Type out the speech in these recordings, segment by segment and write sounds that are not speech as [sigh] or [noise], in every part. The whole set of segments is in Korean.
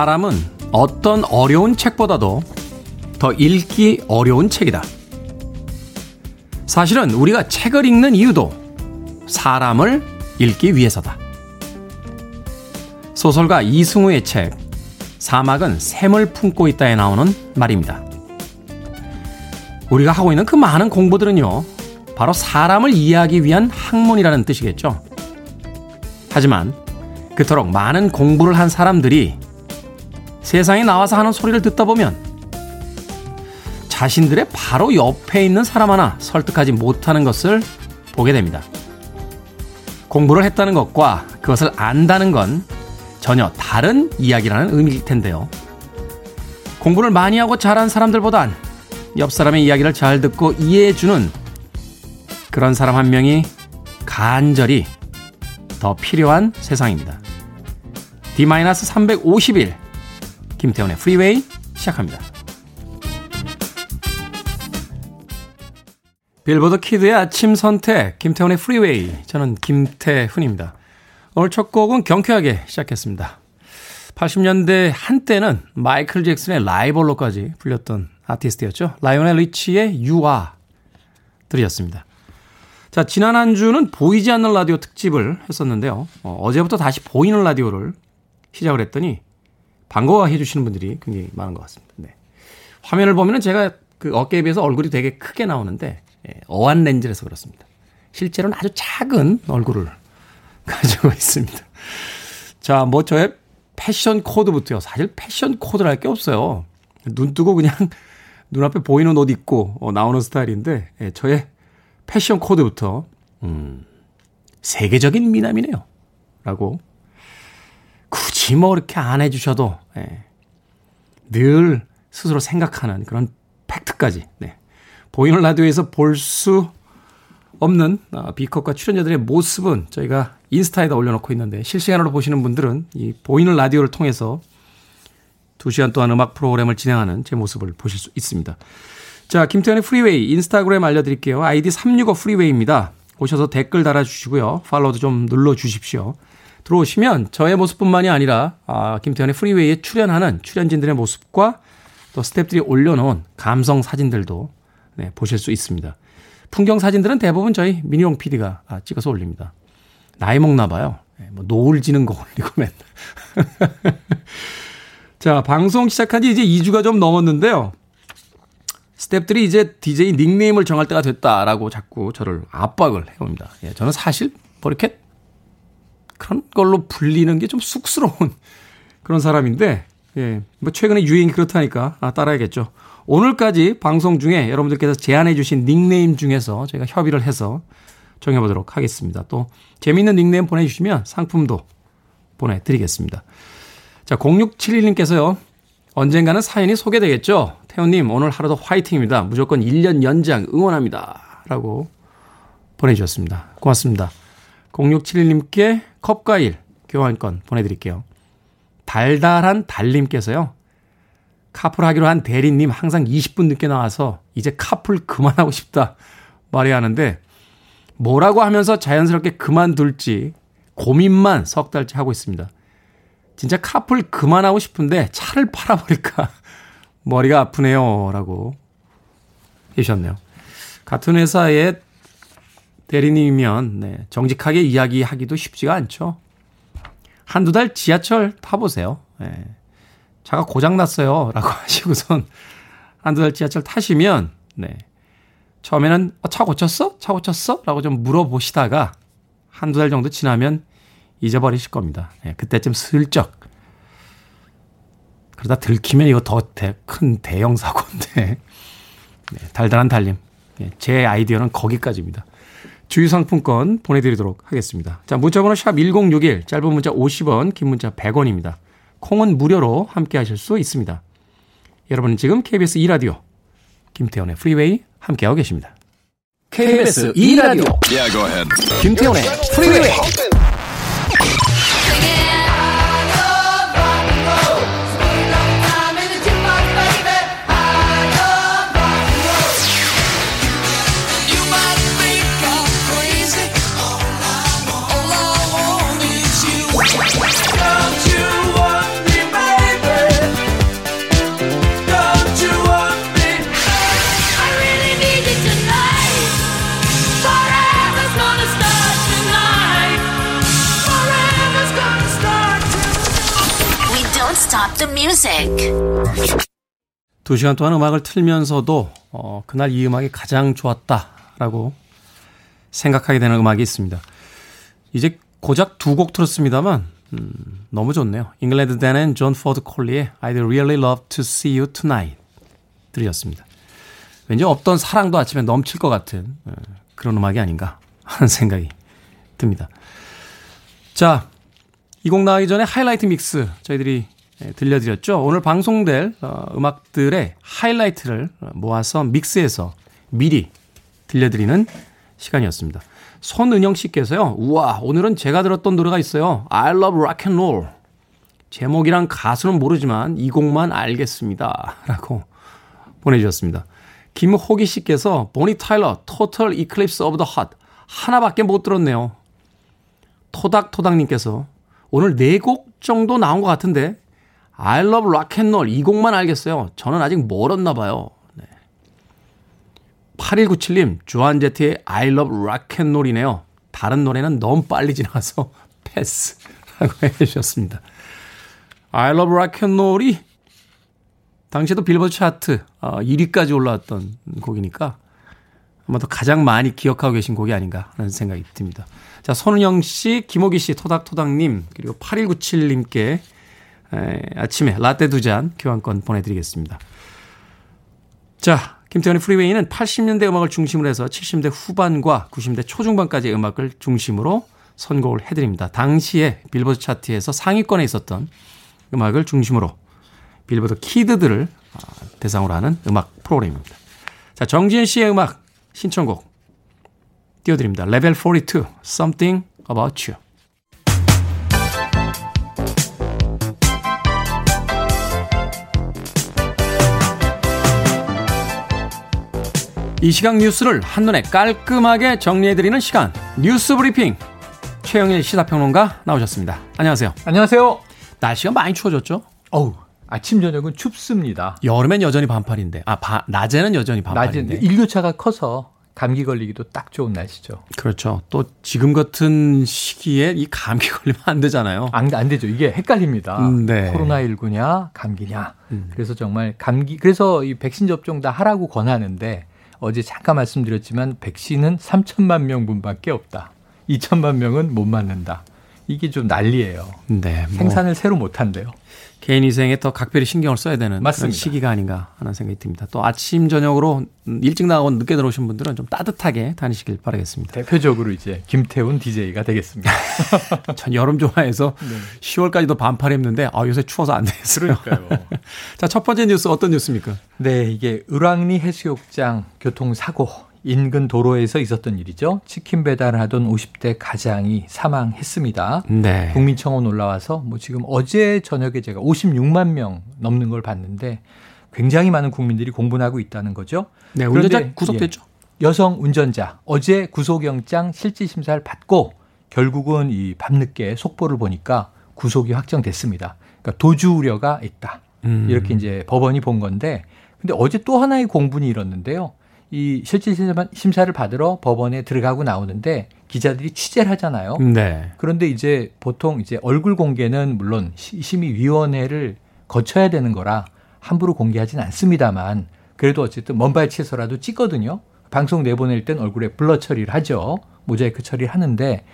사람은 어떤 어려운 책보다도 더 읽기 어려운 책이다. 사실은 우리가 책을 읽는 이유도 사람을 읽기 위해서다. 소설가 이승우의 책, 사막은 샘을 품고 있다에 나오는 말입니다. 우리가 하고 있는 그 많은 공부들은요, 바로 사람을 이해하기 위한 학문이라는 뜻이겠죠. 하지만 그토록 많은 공부를 한 사람들이 세상에 나와서 하는 소리를 듣다 보면 자신들의 바로 옆에 있는 사람 하나 설득하지 못하는 것을 보게 됩니다. 공부를 했다는 것과 그것을 안다는 건 전혀 다른 이야기라는 의미일 텐데요. 공부를 많이 하고 잘한 사람들보단 옆 사람의 이야기를 잘 듣고 이해해주는 그런 사람 한 명이 간절히 더 필요한 세상입니다. D-350일 김태훈의 프리웨이 시작합니다. 빌보드 키드의 아침 선택 김태훈의 프리웨이 저는 김태훈입니다. 오늘 첫 곡은 경쾌하게 시작했습니다. 80년대 한때는 마이클 잭슨의 라이벌로까지 불렸던 아티스트였죠. 라이오넬 리치의 Are 들이었습니다. 자, 지난 한 주는 보이지 않는 라디오 특집을 했었는데요. 어, 제부터 다시 보이는 라디오를 시작을 했더니 반가워해 주시는 분들이 굉장히 많은 것 같습니다. 네. 화면을 보면은 제가 그 어깨에 비해서 얼굴이 되게 크게 나오는데 예, 어안 렌즈라서 그렇습니다. 실제로는 아주 작은 얼굴을 [laughs] 가지고 있습니다. 자, 뭐 저의 패션 코드부터요. 사실 패션 코드랄 게 없어요. 눈 뜨고 그냥 [laughs] 눈앞에 보이는 옷 입고 어, 나오는 스타일인데 예, 저의 패션 코드부터 음, 세계적인 미남이네요. 라고 굳이 뭐 이렇게 안 해주셔도 예, 늘 스스로 생각하는 그런 팩트까지 네. 보이는 라디오에서 볼 수 없는 어, 비컷과 출연자들의 모습은 저희가 인스타에다 올려놓고 있는데 실시간으로 보시는 분들은 이 보이는 라디오를 통해서 2시간 동안 음악 프로그램을 진행하는 제 모습을 보실 수 있습니다. 자, 김태훈의 프리웨이 인스타그램 알려드릴게요. 아이디 365 프리웨이입니다. 오셔서 댓글 달아주시고요. 팔로우도 좀 눌러주십시오. 들어오시면 저의 모습뿐만이 아니라 아, 김태훈의 프리웨이에 출연하는 출연진들의 모습과 또 스탭들이 올려놓은 감성 사진들도 네, 보실 수 있습니다. 풍경 사진들은 대부분 저희 미니롱 PD가 아, 찍어서 올립니다. 나이 먹나 봐요. 네, 뭐 노을 지는 거 올리고 맨날. [laughs] 자, 방송 시작한 지 이제 2주가 좀 넘었는데요. 스탭들이 이제 DJ 닉네임을 정할 때가 됐다라고 자꾸 저를 압박을 해옵니다. 예, 저는 사실 뭐 이렇게 그런 걸로 불리는 게 좀 쑥스러운 [laughs] 그런 사람인데, 예, 뭐 최근에 유행이 그렇다니까 아, 따라야겠죠. 오늘까지 방송 중에 여러분들께서 제안해 주신 닉네임 중에서 제가 협의를 해서 정해보도록 하겠습니다. 또 재미있는 닉네임 보내주시면 상품도 보내드리겠습니다. 자, 0671님께서요. 언젠가는 사연이 소개되겠죠? 태훈님, 오늘 하루도 화이팅입니다. 무조건 1년 연장 응원합니다. 라고 보내주셨습니다. 고맙습니다. 0671님께 컵과일 교환권 보내드릴게요. 달달한 달님께서요. 카풀 하기로 한 대리님 항상 20분 늦게 나와서 이제 카풀 그만하고 싶다 말해야 하는데 뭐라고 하면서 자연스럽게 그만둘지 고민만 석 달째 하고 있습니다. 진짜 카풀 그만하고 싶은데 차를 팔아버릴까 [laughs] 머리가 아프네요. 라고 해주셨네요. 같은 회사의 대리님이면 네, 정직하게 이야기하기도 쉽지가 않죠. 한두 달 지하철 타보세요. 네, 차가 고장났어요. 라고 [laughs] 하시고선 한두 달 지하철 타시면, 네. 처음에는, 어, 차 고쳤어? 차 고쳤어? 라고 좀 물어보시다가 한두 달 정도 지나면 잊어버리실 겁니다. 네, 그때쯤 슬쩍. 그러다 들키면 이거 더 큰 대형 사고인데. 네, 달달한 달림. 네, 제 아이디어는 거기까지입니다. 주유상품권 보내드리도록 하겠습니다. 자, 문자번호 샵 1061, 짧은 문자 50원, 긴 문자 100원입니다. 콩은 무료로 함께 하실 수 있습니다. 여러분은 지금 KBS 2라디오, 김태훈의 프리웨이 함께하고 계십니다. KBS 2라디오, yeah, 김태훈의 프리웨이! Music. 두 시간 동안 음악을 틀면서도 어, 그날 이 음악이 가장 좋았다라고 생각하게 되는 음악이 있습니다. 이제 고작 두 곡 들었습니다만 음, 너무 좋네요. 잉글랜드 댄 and 존 포드 콜리의 I'd really love to see you tonight 들으셨습니다. 왠지 없던 사랑도 아침에 넘칠 것 같은 어, 그런 음악이 아닌가 하는 생각이 듭니다. 자, 이 곡 나가기 전에 하이라이트 믹스 저희들이 예, 들려드렸죠. 오늘 방송될 어, 음악들의 하이라이트를 모아서 믹스해서 미리 들려드리는 시간이었습니다. 손은영 씨께서요. 우와, 오늘은 제가 들었던 노래가 있어요. I love rock and roll. 제목이랑 가수는 모르지만 이 곡만 알겠습니다. [laughs] 라고 보내주셨습니다. 김호기 씨께서 보니 타일러 Total Eclipse of the Heart 하나밖에 못 들었네요. 토닥토닥님께서 오늘 네곡 정도 나온 것 같은데 I love rock and roll 이 곡만 알겠어요. 저는 아직 멀었나 봐요. 네. 8197님, 주한제트의 I love rock and roll이네요. 다른 노래는 너무 빨리 지나가서 [laughs] 패스라고 해주셨습니다. I love rock and roll이 당시에도 빌보드 차트 1위까지 어, 올라왔던 곡이니까 아마도 가장 많이 기억하고 계신 곡이 아닌가 하는 생각이 듭니다. 자, 손은영 씨, 김호기 씨, 토닥토닥님, 그리고 8197님께 에, 아침에 라떼 두 잔 교환권 보내드리겠습니다. 자, 김태현의 프리웨이는 80년대 음악을 중심으로 해서 70대 후반과 90대 초중반까지의 음악을 중심으로 선곡을 해드립니다. 당시에 빌보드 차트에서 상위권에 있었던 음악을 중심으로 빌보드 키드들을 아, 대상으로 하는 음악 프로그램입니다. 자, 정지현 씨의 음악 신청곡 띄워드립니다. 레벨 42, Something About You. 이 시각 뉴스를 한눈에 깔끔하게 정리해드리는 시간 뉴스 브리핑 최영일 시사평론가 나오셨습니다. 안녕하세요. 안녕하세요. 날씨가 많이 추워졌죠? 어우 아침 저녁은 춥습니다. 여름엔 여전히 반팔인데 아 바, 낮에는 여전히 반팔인데 낮에 일교차가 커서 감기 걸리기도 딱 좋은 날씨죠. 그렇죠. 또 지금 같은 시기에 이 감기 [laughs] 걸리면 안 되잖아요. 안, 안 되죠. 이게 헷갈립니다. 음, 네. 코로나19냐, 감기냐. 음. 그래서 정말 감기, 그래서 이 백신 접종 다 하라고 권하는데 어제 잠깐 말씀드렸지만 백신은 3천만 명분밖에 없다. 2천만 명은 못 맞는다. 이게 좀 난리예요. 네, 뭐 생산을 새로 못 한대요. 개인 위생에 더 각별히 신경을 써야 되는 맞습니다. 시기가 아닌가 하는 생각이 듭니다. 또 아침 저녁으로 일찍 나가고 늦게 들어오신 분들은 좀 따뜻하게 다니시길 바라겠습니다. 대표적으로 이제 김태훈 DJ가 되겠습니다. [laughs] 전 여름 좋아해서 [laughs] 네. 10월까지도 반팔 입는데 아 요새 추워서 안 되겠어요. 그러니까요. [laughs] 자, 첫 번째 뉴스 어떤 뉴스입니까? 네, 이게 을왕리 해수욕장 교통사고 인근 도로에서 있었던 일이죠. 치킨 배달을 하던 50대 가장이 사망했습니다. 네. 국민청원 올라와서 뭐 지금 어제 저녁에 제가 56만 명 넘는 걸 봤는데 굉장히 많은 국민들이 공분하고 있다는 거죠. 네, 운전자 구속됐죠. 예, 여성 운전자 어제 구속영장 실질 심사를 받고 결국은 이 밤늦게 속보를 보니까 구속이 확정됐습니다. 그러니까 도주 우려가 있다. 음. 이렇게 이제 법원이 본 건데 근데 어제 또 하나의 공분이 일었는데요. 이 실질 심사를 받으러 법원에 들어가고 나오는데 기자들이 취재를 하잖아요. 네. 그런데 이제 보통 이제 얼굴 공개는 물론 심의위원회를 거쳐야 되는 거라 함부로 공개하지는 않습니다만 그래도 어쨌든 먼발치에서라도 찍거든요. 방송 내보낼 땐 얼굴에 블러 처리를 하죠. 모자이크 처리를 하는데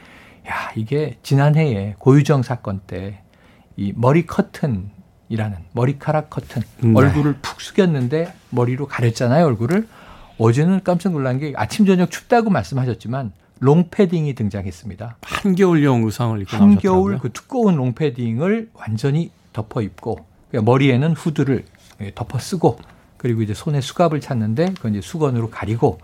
야 이게 지난해에 고유정 사건 때 이 머리 커튼 이라는 머리카락 커튼 네. 얼굴을 푹 숙였는데 머리로 가렸잖아요 얼굴을 어제는 깜짝 놀란 게 아침 저녁 춥다고 말씀하셨지만 롱패딩이 등장했습니다. 한겨울용 의상을 입고 한겨울 나오셨더라고요. 그 두꺼운 롱패딩을 완전히 덮어 입고 그러니까 머리에는 후드를 덮어 쓰고 그리고 이제 손에 수갑을 찾는데 그건 이제 수건으로 가리고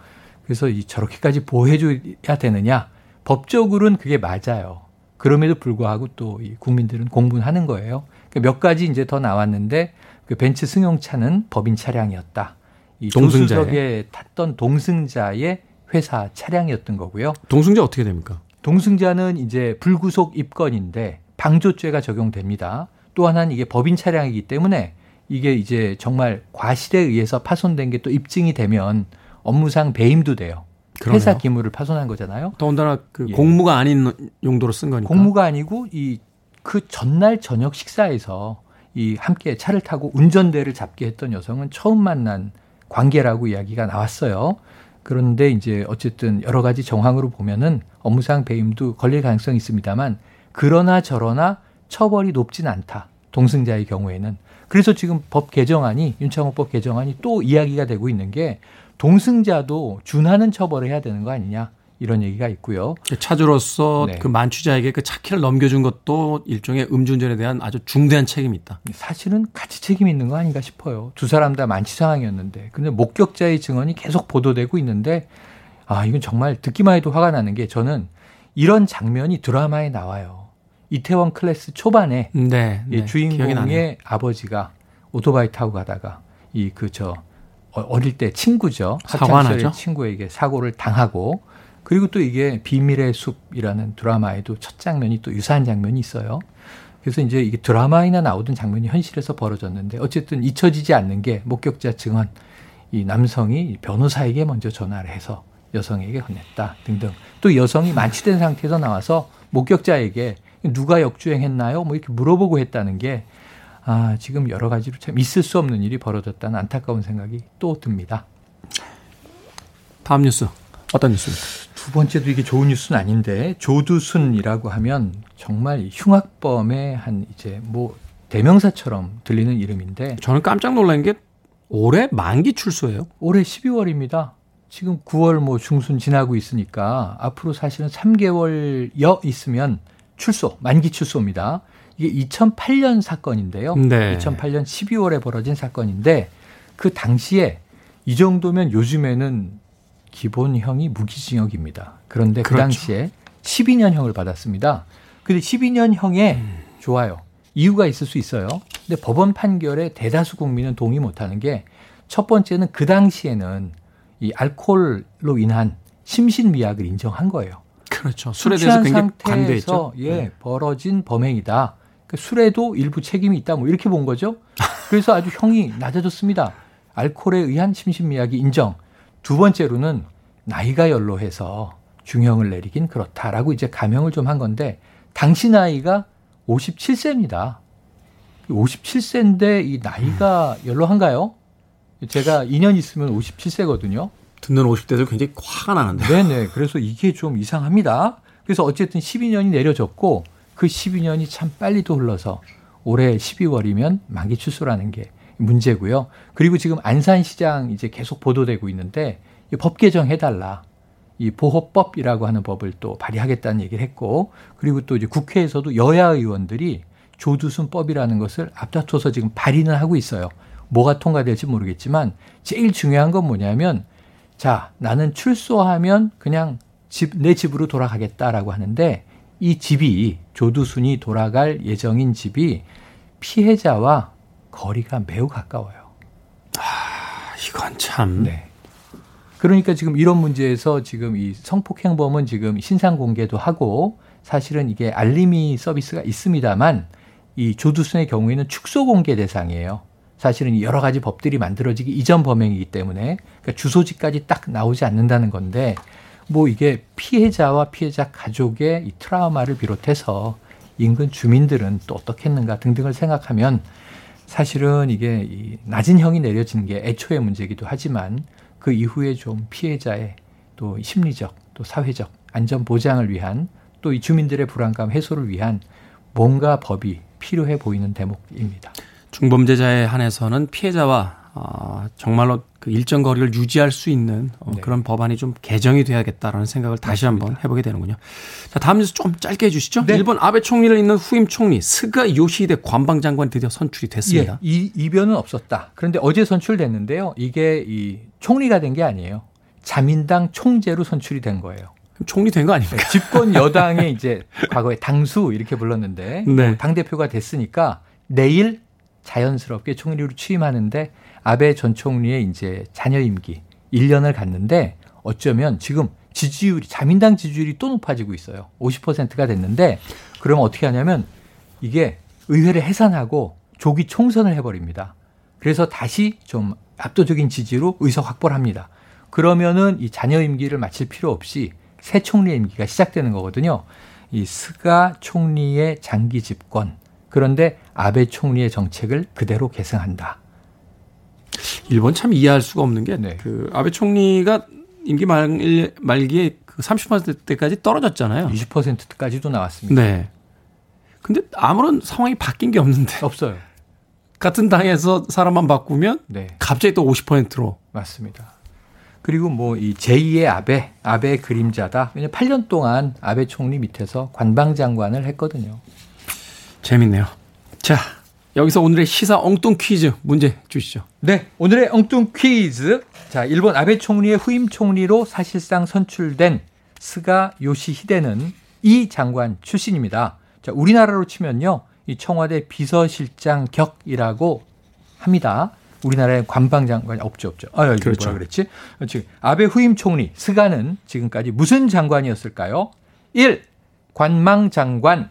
그래서 이 저렇게까지 보호해줘야 되느냐 법적으로는 그게 맞아요. 그럼에도 불구하고 또 이 국민들은 공분하는 거예요. 그러니까 몇 가지 이제 더 나왔는데 그 벤츠 승용차는 법인 차량이었다. 이 동승자에 탔던 동승자의 회사 차량이었던 거고요. 동승자 어떻게 됩니까? 동승자는 이제 불구속 입건인데 방조죄가 적용됩니다. 또 하나는 이게 법인 차량이기 때문에 이게 이제 정말 과실에 의해서 파손된 게 또 입증이 되면 업무상 배임도 돼요. 그러네요. 회사 기물을 파손한 거잖아요. 더군다나 그 예. 공무가 아닌 용도로 쓴 거니까. 공무가 아니고 이 그 전날 저녁 식사에서 이 함께 차를 타고 운전대를 잡게 했던 여성은 처음 만난 관계라고 이야기가 나왔어요. 그런데 이제 어쨌든 여러 가지 정황으로 보면은 업무상 배임도 걸릴 가능성이 있습니다만 그러나 저러나 처벌이 높진 않다. 동승자의 경우에는. 그래서 지금 법 개정안이 윤창호법 개정안이 또 이야기가 되고 있는 게 동승자도 준하는 처벌을 해야 되는 거 아니냐. 이런 얘기가 있고요. 차주로서 네. 그 만취자에게 그 차키를 넘겨준 것도 일종의 음주운전에 대한 아주 중대한 책임이 있다. 사실은 같이 책임이 있는 거 아닌가 싶어요. 두 사람 다 만취 상황이었는데. 근데 목격자의 증언이 계속 보도되고 있는데 아, 이건 정말 듣기만 해도 화가 나는 게 저는 이런 장면이 드라마에 나와요. 이태원 클래스 초반에 네, 네. 주인공의 아버지가 오토바이 타고 가다가 이 그 저 어릴 때 친구죠. 학창시절 친구에게 사고를 당하고 그리고 또 이게 비밀의 숲이라는 드라마에도 첫 장면이 또 유사한 장면이 있어요. 그래서 이제 이게 드라마에나 나오던 장면이 현실에서 벌어졌는데 어쨌든 잊혀지지 않는 게 목격자 증언 이 남성이 변호사에게 먼저 전화를 해서 여성에게 건넸다 등등 또 여성이 만취된 상태에서 나와서 목격자에게 누가 역주행했나요? 뭐 이렇게 물어보고 했다는 게 아, 지금 여러 가지로 참 있을 수 없는 일이 벌어졌다는 안타까운 생각이 또 듭니다. 다음 뉴스 어떤 뉴스입니까? 두 번째도 이게 좋은 뉴스는 아닌데 조두순이라고 하면 정말 흉악범의 한 이제 뭐 대명사처럼 들리는 이름인데 저는 깜짝 놀란 게 올해 만기 출소예요. 올해 12월입니다. 지금 9월 뭐 중순 지나고 있으니까 앞으로 사실은 3개월여 있으면 출소, 만기 출소입니다. 이게 2008년 사건인데요. 네. 2008년 12월에 벌어진 사건인데 그 당시에 이 정도면 요즘에는 기본형이 무기징역입니다. 그런데 그 그렇죠. 당시에 12년형을 받았습니다. 근데 12년형에 음. 좋아요. 이유가 있을 수 있어요. 근데 법원 판결에 대다수 국민은 동의 못하는 게 첫 번째는 그 당시에는 이 알코올로 인한 심신미약을 인정한 거예요. 그렇죠. 술에 대해서 굉장히 관대했죠. 예, 네. 벌어진 범행이다. 그러니까 술에도 일부 책임이 있다. 뭐 이렇게 본 거죠. 그래서 아주 형이 낮아졌습니다. 알코올에 의한 심신미약이 인정. 두 번째로는 나이가 연로해서 중형을 내리긴 그렇다라고 이제 감형을 좀 한 건데 당시 나이가 57세입니다. 57세인데 이 나이가 연로한가요? 제가 2년 있으면 57세거든요. 듣는 50대도 굉장히 화가 나는데. 네네. 그래서 이게 좀 이상합니다. 그래서 어쨌든 12년이 내려졌고 그 12년이 참 빨리 도 흘러서 올해 12월이면 만기 출소라는 게 문제고요. 그리고 지금 안산시장 이제 계속 보도되고 있는데 법 개정해달라. 이 보호법이라고 하는 법을 또 발의하겠다는 얘기를 했고 그리고 또 이제 국회에서도 여야 의원들이 조두순법이라는 것을 앞다퉈서 지금 발의는 하고 있어요. 뭐가 통과될지 모르겠지만 제일 중요한 건 뭐냐면 자 나는 출소하면 그냥 집 내 집으로 돌아가겠다라고 하는데 이 집이 조두순이 돌아갈 예정인 집이 피해자와 거리가 매우 가까워요. 아, 이건 참. 네. 그러니까 지금 이런 문제에서 지금 이 성폭행범은 지금 신상 공개도 하고 사실은 이게 알림이 서비스가 있습니다만 이 조두순의 경우에는 축소 공개 대상이에요. 사실은 여러 가지 법들이 만들어지기 이전 범행이기 때문에 그러니까 주소지까지 딱 나오지 않는다는 건데 뭐 이게 피해자와 피해자 가족의 이 트라우마를 비롯해서 인근 주민들은 또 어떻겠는가 등등을 생각하면 사실은 이게 이 낮은 형이 내려지는 게 애초의 문제이기도 하지만 그 이후에 좀 피해자의 또 심리적 또 사회적 안전 보장을 위한 또 이 주민들의 불안감 해소를 위한 뭔가 법이 필요해 보이는 대목입니다. 중범죄자에 한해서는 피해자와 어, 정말로 그 일정 거리를 유지할 수 있는 어, 네. 그런 법안이 좀 개정이 돼야겠다라는 생각을 다시 맞습니다. 한번 해보게 되는군요. 자, 다음 뉴스 좀 짧게 해주시죠. 네. 일본 아베 총리를 잇는 후임 총리 스가 요시히데 관방장관이 드디어 선출이 됐습니다. 예, 이 이변은 없었다. 그런데 어제 선출됐는데요. 이게 이 총리가 된 게 아니에요. 자민당 총재로 선출이 된 거예요. 총리 된 거 아닙니까? 네, 집권 여당의 이제 과거에 당수 이렇게 불렀는데 네. 당 대표가 됐으니까 내일 자연스럽게 총리로 취임하는데 아베 전 총리의 이제 자녀 임기 1년을 갔는데 어쩌면 지금 지지율이 자민당 지지율이 또 높아지고 있어요. 50%가 됐는데 그러면 어떻게 하냐면 이게 의회를 해산하고 조기 총선을 해버립니다. 그래서 다시 좀 압도적인 지지로 의석 확보를 합니다. 그러면은 이 자녀 임기를 마칠 필요 없이 새 총리의 임기가 시작되는 거거든요. 이 스가 총리의 장기 집권 그런데 아베 총리의 정책을 그대로 계승한다. 일본 참 이해할 수가 없는 게, 네. 그 아베 총리가 임기 말, 말기에 그 30%대까지 떨어졌잖아요. 20%까지도 나왔습니다. 네. 근데 아무런 상황이 바뀐 게 없는데. 없어요. 같은 당에서 사람만 바꾸면 네. 갑자기 또 50%로. 맞습니다. 그리고 뭐 이 제2의 아베, 아베 그림자다. 왜냐면 8년 동안 아베 총리 밑에서 관방장관을 했거든요. 재밌네요. 자, 여기서 오늘의 시사 엉뚱 퀴즈 문제 주시죠. 네, 오늘의 엉뚱 퀴즈. 자, 일본 아베 총리의 후임 총리로 사실상 선출된 스가 요시히데는 이 장관 출신입니다. 자, 우리나라로 치면요. 이 청와대 비서실장 격이라고 합니다. 우리나라에 관방장관이 없죠, 없죠. 아, 여기 그렇죠. 뭐라 그랬지? 지금 아베 후임 총리 스가는 지금까지 무슨 장관이었을까요? 1. 관망장관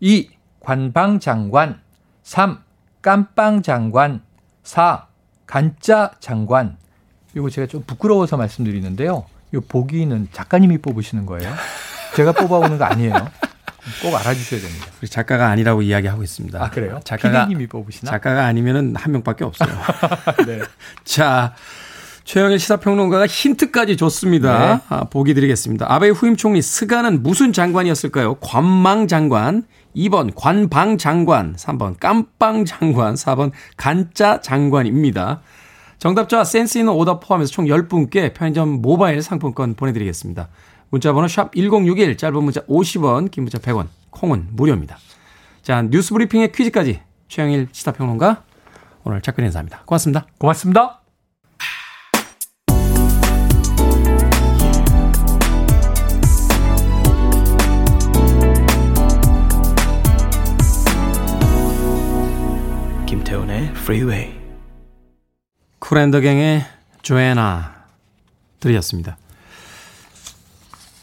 2. 관방장관 3. 깜빵 장관 4. 간짜 장관 이거 제가 좀 부끄러워서 말씀드리는데요. 이 보기는 작가님이 뽑으시는 거예요. 제가 뽑아오는 거 아니에요. 꼭 알아주셔야 됩니다. 우리 작가가 아니라고 이야기하고 있습니다. 아 그래요? 작가가 님이 뽑으시나? 작가가 아니면은 한 명밖에 없어요. [laughs] 네. 자. 최영일 시사평론가가 힌트까지 줬습니다. 네. 아, 보기 드리겠습니다. 아베 후임 총리 스가는 무슨 장관이었을까요? 관망 장관, 2번 관방 장관, 3번 깜빵 장관, 4번 간짜 장관입니다. 정답자 센스 있는 오답 포함해서 총 10분께 편의점 모바일 상품권 보내드리겠습니다. 문자번호 샵 1061, 짧은 문자 50원, 긴 문자 100원, 콩은 무료입니다. 자, 뉴스 브리핑의 퀴즈까지 최영일 시사평론가 오늘 작별 인사합니다. 고맙습니다. 고맙습니다. Freeway. 쿨앤더갱의 조애나 들으셨습니다.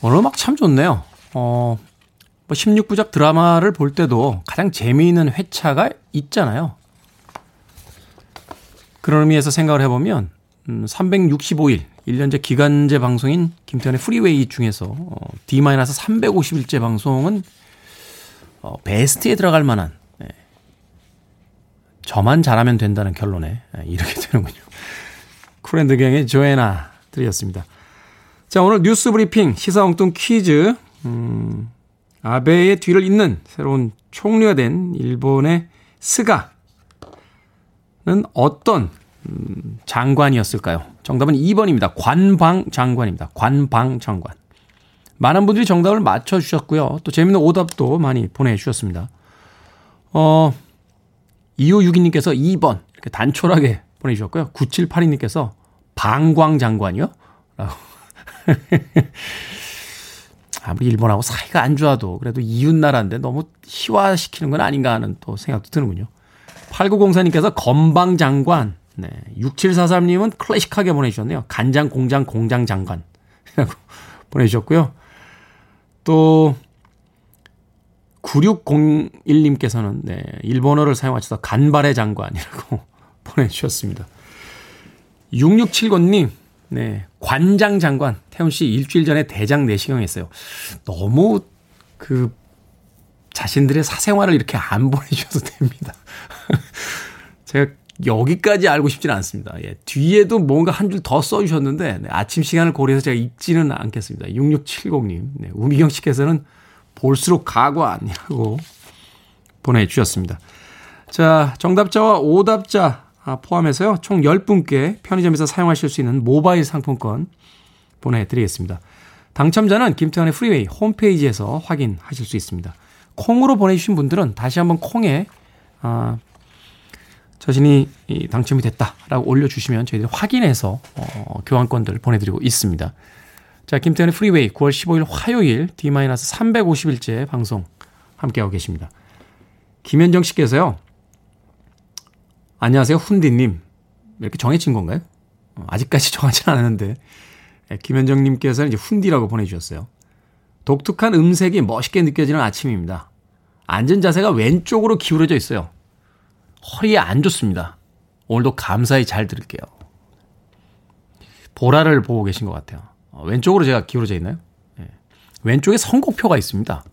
오늘 음악 참 좋네요. 어, 뭐 16부작 드라마를 볼 때도 가장 재미있는 회차가 있잖아요. 그런 의미에서 생각을 해보면, 음, 365일, 1년제 기간제 방송인 김태현의 프리웨이 중에서 어, D-350일째 방송은 어, 베스트에 들어갈 만한, 네. 저만 잘하면 된다는 결론에 네, 이렇게 [laughs] 되는군요. 쿨앤드갱의 Joanna 들었습니다. 자, 오늘 뉴스 브리핑 시사 엉뚱 퀴즈. 음, 아베의 뒤를 잇는 새로운 총리가 된 일본의 스가는 어떤 음, 장관이었을까요? 정답은 2번입니다. 관방 장관입니다. 관방 장관. 많은 분들이 정답을 맞춰주셨고요. 또 재밌는 오답도 많이 보내주셨습니다. 어, 2562님께서 2번 이렇게 단촐하게 보내주셨고요. 9782님께서 방광 장관이요? 라고 [laughs] 아무리 일본하고 사이가 안 좋아도 그래도 이웃나라인데 너무 희화시키는 건 아닌가 하는 또 생각도 드는군요. 8904님께서 건방 장관, 네. 6743님은 클래식하게 보내주셨네요. 간장 공장 공장 장관. [laughs] 이라고 보내주셨고요. 또, 9601님께서는, 네. 일본어를 사용하셔서 간발의 장관이라고 [laughs] 보내주셨습니다. 6679님, 네. 관장 장관, 태훈 씨 일주일 전에 대장 내시경 했어요. 너무 그 자신들의 사생활을 이렇게 안 [laughs] 보내주셔도 됩니다. [laughs] 제가 여기까지 알고 싶지는 않습니다. 예. 뒤에도 뭔가 한 줄 더 써주셨는데, 네. 아침 시간을 고려해서 제가 읽지는 않겠습니다. 6670님. 네. 우미경 씨께서는 볼수록 가관이라고 보내주셨습니다. 자, 정답자와 오답자 아, 포함해서요. 총 10분께 편의점에서 사용하실 수 있는 모바일 상품권 보내드리겠습니다. 당첨자는 김태환의 프리웨이 홈페이지에서 확인하실 수 있습니다. 콩으로 보내주신 분들은 다시 한번 콩에 아, 자신이 당첨이 됐다라고 올려주시면 저희들이 확인해서 어, 교환권들 보내드리고 있습니다. 자, 김태현의 프리웨이 9월 15일 화요일 D-350일째 방송 함께하고 계십니다. 김현정 씨께서요. 안녕하세요, 훈디님. 이렇게 정해진 건가요? 어, 아직까지 [laughs] 정하지 않았는데, 예, 김현정님께서는 이제 훈디라고 보내주셨어요. 독특한 음색이 멋있게 느껴지는 아침입니다. 앉은 자세가 왼쪽으로 기울어져 있어요. 허리에 안 좋습니다. 오늘도 감사히 잘 들을게요. 보라를 보고 계신 것 같아요. 어, 왼쪽으로 제가 기울어져 있나요? 예. 왼쪽에 선곡표가 있습니다.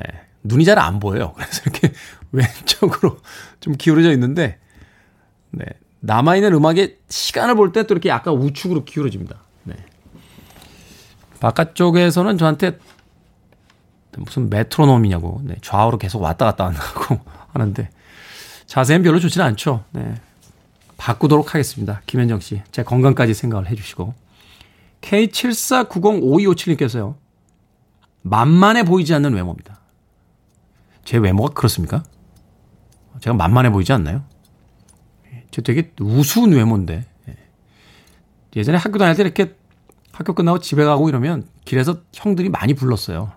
예. 눈이 잘 안 보여요. [laughs] 그래서 이렇게 [laughs] 왼쪽으로 좀 기울어져 있는데, 네. 남아있는 음악에 시간을 볼 때 또 이렇게 약간 우측으로 기울어집니다. 네. 바깥쪽에서는 저한테 무슨 메트로놈이냐고, 네. 좌우로 계속 왔다 갔다 한다고 [laughs] 하는데, 자세는 별로 좋지는 않죠. 네. 바꾸도록 하겠습니다. 김현정 씨. 제 건강까지 생각을 해주시고. K74905257님께서요. 만만해 보이지 않는 외모입니다. 제 외모가 그렇습니까? 제가 만만해 보이지 않나요? 저 되게 우스운 외모인데. 예전에 학교 다닐 때 이렇게 학교 끝나고 집에 가고 이러면 길에서 형들이 많이 불렀어요.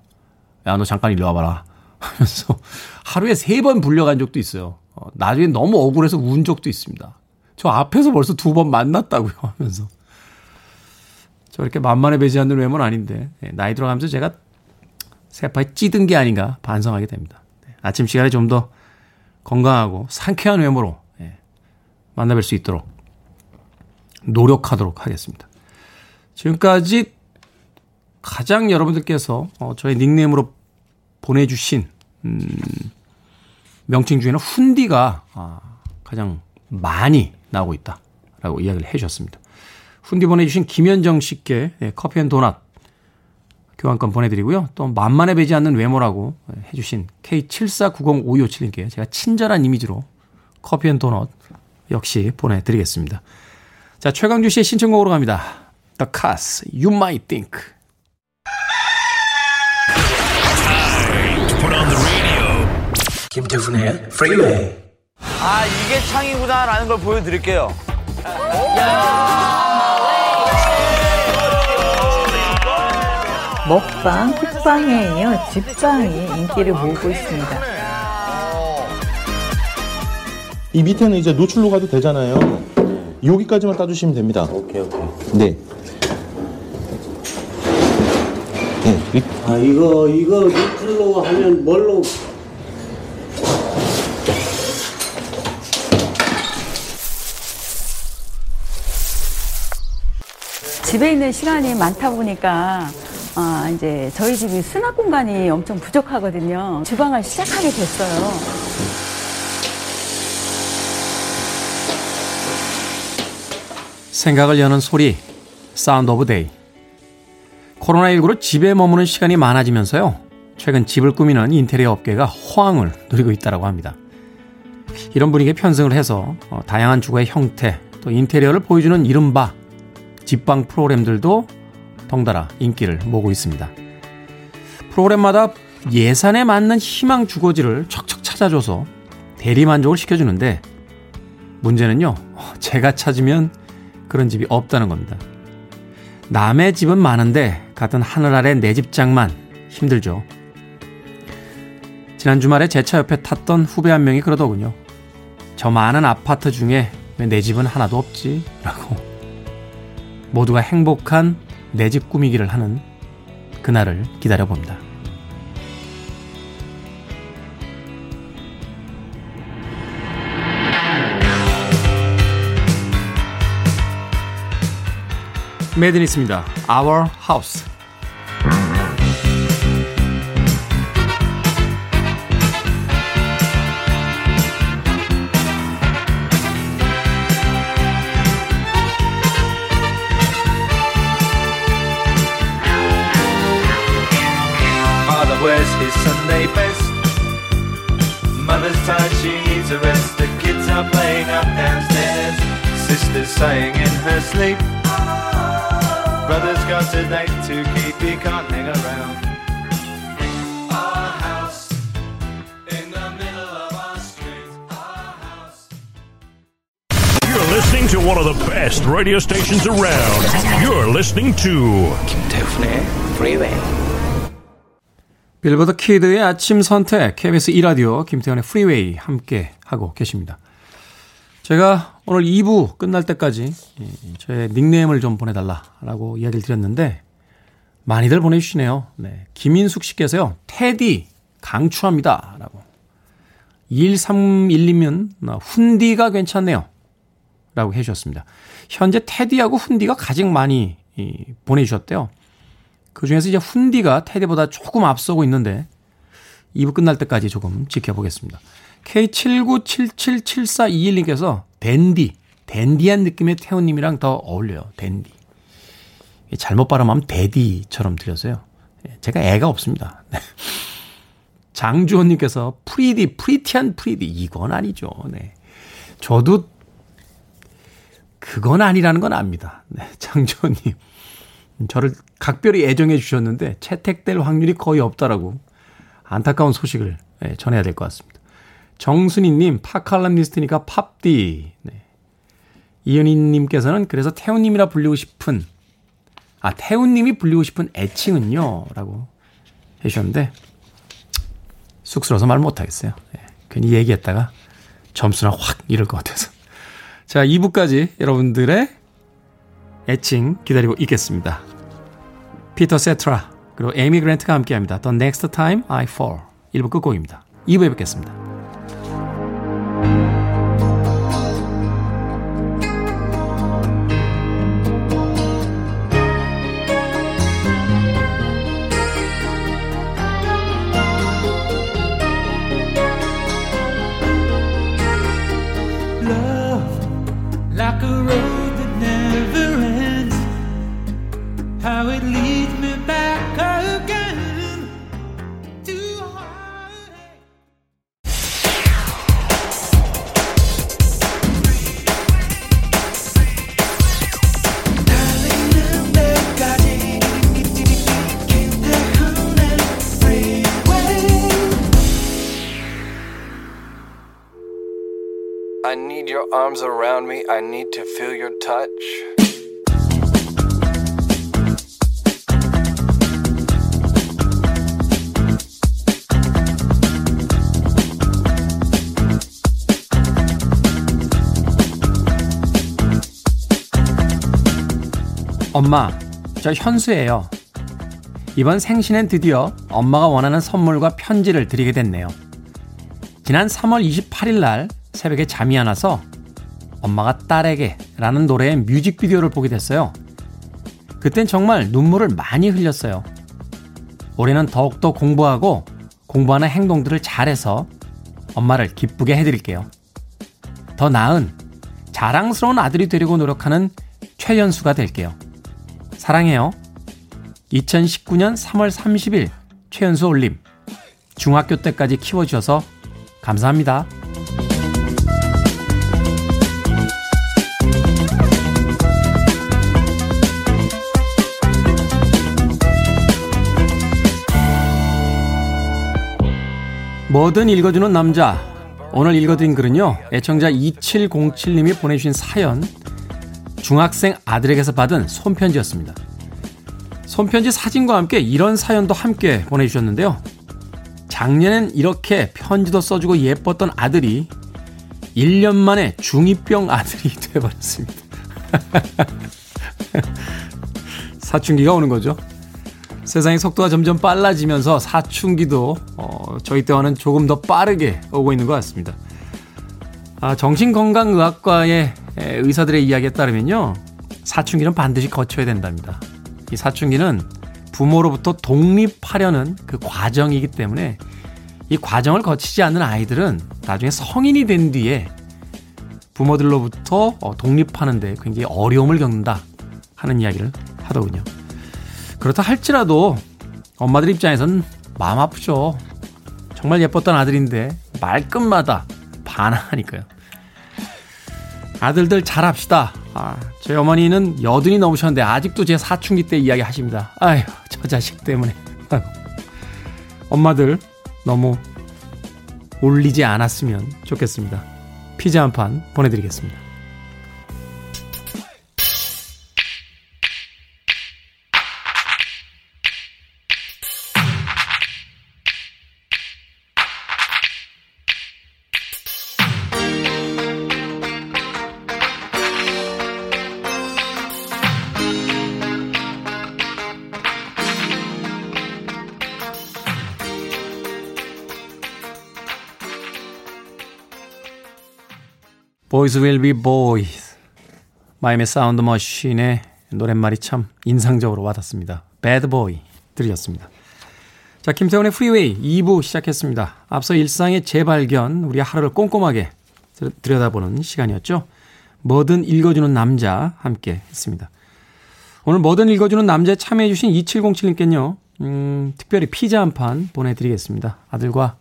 야, 너 잠깐 일로 와봐라. 하면서 하루에 세 번 불려간 적도 있어요. 어, 나중에 너무 억울해서 운 적도 있습니다. 저 앞에서 벌써 두 번 만났다고요 하면서. 저 이렇게 만만해 보이지 않는 외모는 아닌데, 네, 나이 들어가면서 제가 세파에 찌든 게 아닌가 반성하게 됩니다. 네, 아침 시간에 좀 더 건강하고 상쾌한 외모로 네, 만나뵐 수 있도록 노력하도록 하겠습니다. 지금까지 가장 여러분들께서 어, 저의 닉네임으로 보내주신 음, 명칭 중에는 훈디가 아, 가장 많이 나오고 있다라고 이야기를 해주셨습니다. 훈디 보내주신 김현정 씨께 네, 커피 and 도넛 교환권 보내드리고요. 또 만만해 보지 않는 외모라고 해주신 K74905257님께 제가 친절한 이미지로 커피 and 도넛 역시 보내드리겠습니다. 자, 최강주 씨의 신청곡으로 갑니다. The Cars, You Might Think. 김태훈의 Freeway. 아 이게 창이구나라는 걸 보여드릴게요. 먹방, 쿡방에 이어 집방이 인기를 모으고 있습니다. 이 밑에는 이제 노출로 가도 되잖아요. 여기까지만 따주시면 됩니다. 오케이 오케이. 네. 네. 이- 아 이거 이거 리플로 하면 뭘로? 집에 있는 시간이 많다 보니까 아, 이제 저희 집이 수납 공간이 엄청 부족하거든요. 주방을 시작하게 됐어요. 생각을 여는 소리, Sound of Day. 코로나19로 집에 머무는 시간이 많아지면서요. 최근 집을 꾸미는 인테리어 업계가 호황을 누리고 있다고 합니다. 이런 분위기에 편승을 해서 어, 다양한 주거의 형태, 또 인테리어를 보여주는 이른바 집방 프로그램들도 덩달아 인기를 모으고 있습니다. 프로그램마다 예산에 맞는 희망 주거지를 척척 찾아줘서 대리 만족을 시켜주는데 문제는요, 제가 찾으면 그런 집이 없다는 겁니다. 남의 집은 많은데 같은 하늘 아래 내 집장만 힘들죠. 지난 주말에 제 차 옆에 탔던 후배 한 명이 그러더군요. 저 많은 아파트 중에 왜 내 집은 하나도 없지? 라고. 모두가 행복한 내 집 꾸미기를 하는 그날을 기다려봅니다. 메드니스입니다. Our House. wears his Sunday best. Mother's tired, she needs a rest. The kids are playing up downstairs. Sister's sighing in her sleep. Brother's got a date to keep, he can't hang around. listening to one of the best radio stations around. You're listening to Kim Tiffany Freeway. 빌보드 키드의 아침 선택 KBS 2라디오 김태현의 프리웨이 함께 하고 계십니다. 제가 오늘 2부 끝날 때까지 저의 닉네임을 좀 보내달라라고 이야기를 드렸는데 많이들 보내주시네요. 네. 김인숙 씨께서요. 테디 강추합니다. 라고. 2312면 훈디가 괜찮네요. 라고 해주셨습니다. 현재 테디하고 훈디가 가장 많이 보내주셨대요. 그 중에서 이제 훈디가 테디보다 조금 앞서고 있는데 2부 끝날 때까지 조금 지켜보겠습니다. K79777421님께서 dandy, dandy한 느낌의 태훈님이랑 더 어울려요. 댄디. 잘못 발음하면 daddy처럼 들려서요. 예, 제가 애가 없습니다. 네. 장주호님께서 프리디, pretty한 프리디. 이건 아니죠. 네. 저도 그건 아니라는 건 압니다. 네. 장주호님. 저를 각별히 애정해 주셨는데 채택될 확률이 거의 없다라고 안타까운 소식을 네, 전해야 될 것 같습니다. 정순희님, 파칼럼니스트니까 팝디. 네. 이은희님께서는 그래서 태훈님이라 불리고 싶은 아, 태훈님이 불리고 싶은 애칭은요? 라고 해주셨는데, 쑥스러워서 말 못하겠어요. 네, 괜히 얘기했다가 점수나 확 잃을 것 같아서. 자, 2부까지 여러분들의 애칭 기다리고 있겠습니다. 피터 세트라, 그리고 에이미 그랜트가 함께 합니다. The Next Time I Fall. 1부 끝곡입니다. 2부에 뵙겠습니다. Arms around me. I need to feel your touch. 엄마, 저 현수예요. 이번 생신엔 드디어 엄마가 원하는 선물과 편지를 드리게 됐네요. 지난 3월 28일 날 새벽에 잠이 안 와서 엄마가 딸에게 라는 노래의 뮤직비디오를 보게 됐어요. 그땐 정말 눈물을 많이 흘렸어요. 올해는 더욱더 공부하고 공부하는 행동들을 잘해서 엄마를 기쁘게 해드릴게요. 더 나은 자랑스러운 아들이 되려고 노력하는 최연수가 될게요. 사랑해요. 2019년 3월 30일 최연수 올림. 중학교 때까지 키워주셔서 감사합니다. 뭐든 읽어주는 남자. 오늘 읽어드린 글은요, 애청자 2707님이 보내주신 사연, 중학생 아들에게서 받은 손편지였습니다. 손편지 사진과 함께 이런 사연도 함께 보내주셨는데요. 작년엔 이렇게 편지도 써주고 예뻤던 아들이 1년 만에 중2병 아들이 [laughs] 되어버렸습니다. [laughs] 사춘기가 오는 거죠. 세상의 속도가 점점 빨라지면서 사춘기도 어, 저희 때와는 조금 더 빠르게 오고 있는 것 같습니다. 아, 정신건강의학과의 의사들의 이야기에 따르면요. 사춘기는 반드시 거쳐야 된답니다. 이 사춘기는 부모로부터 독립하려는 그 과정이기 때문에 이 과정을 거치지 않는 아이들은 나중에 성인이 된 뒤에 부모들로부터 어, 독립하는데 굉장히 어려움을 겪는다 하는 이야기를 하더군요. 그렇다 할지라도 엄마들 입장에서는 마음 아프죠. 정말 예뻤던 아들인데 말끝마다 반항하니까요. 아들들 잘합시다. 아, 저희 어머니는 여든이 넘으셨는데 아직도 제 사춘기 때 이야기 하십니다. 아휴, 저 자식 때문에. [laughs] 엄마들 너무 울리지 않았으면 좋겠습니다. 피자 한 판 보내드리겠습니다. Boys Will Be Boys. 마이애미 사운드 머신의 노랫말이 참 인상적으로 와닿습니다. Bad Boy 들이었습니다. 자, 김태훈의 프리웨이 2부 시작했습니다. 앞서 일상의 재발견, 우리 하루를 꼼꼼하게 들여다보는 시간이었죠. 뭐든 읽어주는 남자 함께 했습니다. 오늘 뭐든 읽어주는 남자에 참여해주신 2707님께는요, 음, 특별히 피자 한 판 보내드리겠습니다. 아들과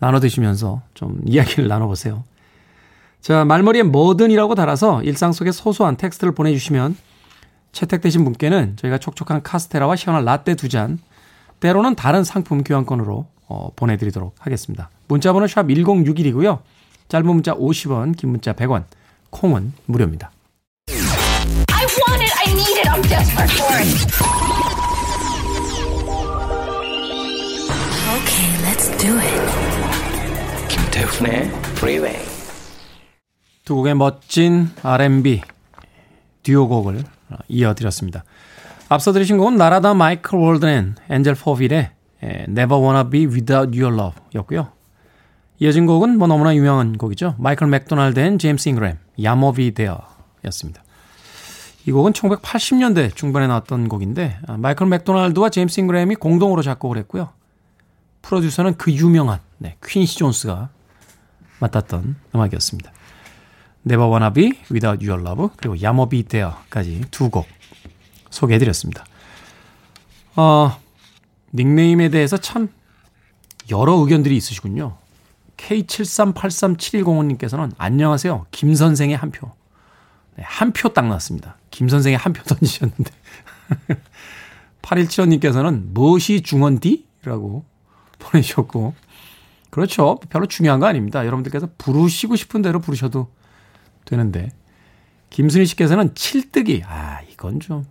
나눠 드시면서 좀 이야기를 나눠보세요. 자, 말머리에 뭐든이라고 달아서 일상 속의 소소한 텍스트를 보내주시면 채택되신 분께는 저희가 촉촉한 카스테라와 시원한 라떼 두 잔, 때로는 다른 상품 교환권으로 어, 보내드리도록 하겠습니다. 문자번호 샵 1061이고요. 짧은 문자 50원, 긴 문자 100원, 콩은 무료입니다. I want it, I need it, I'm desperate for it. Okay, let's do it. 김태훈의 Freeway. 두 곡의 멋진 R&B 듀오곡을 이어드렸습니다. 앞서 들으신 곡은 나라다 마이클 월든 and 앤젤라 보필의 Never Wanna Be Without Your Love 였고요. 이어진 곡은 뭐 너무나 유명한 곡이죠. 마이클 맥도날드 and 제임스 잉그램 Yah Mo B There 였습니다. 이 곡은 1980년대 중반에 나왔던 곡인데 아, 마이클 맥도날드와 제임스 잉그램이 공동으로 작곡을 했고요. 프로듀서는 그 유명한 네, 퀸시 존스가 맡았던 음악이었습니다. Never Wanna Be Without Your Love 그리고 야모비 데어까지 두 곡 소개해드렸습니다. 어, 닉네임에 대해서 참 여러 의견들이 있으시군요. K73837105님께서는 안녕하세요. 김 선생의 한 표. 네, 한표 딱 났습니다. 김 선생의 한 표 [laughs] 던지셨는데. 8175님께서는 무엇이 중원디? 라고 보내주셨고. 그렇죠. 별로 중요한 거 아닙니다. 여러분들께서 부르시고 싶은 대로 부르셔도 되는데. 김순희 씨께서는 칠뜨기. 아, 이건 좀.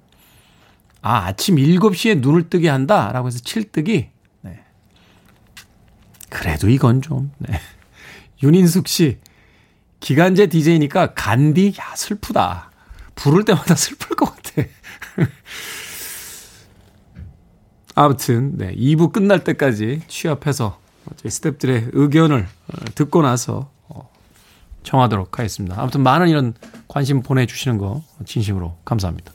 아, 아침 7시에 눈을 뜨게 한다. 라고 해서 칠뜨기. 네. 그래도 이건 좀, 네. 윤인숙 씨. 기간제 DJ니까 간디? 야, 슬프다. 부를 때마다 [laughs] 슬플 것 같아. 아무튼, 네. 2부 끝날 때까지 취합해서 저희 스탭들의 의견을 듣고 나서 정하도록 하겠습니다. 아무튼 많은 이런 관심 보내주시는 거 진심으로 감사합니다.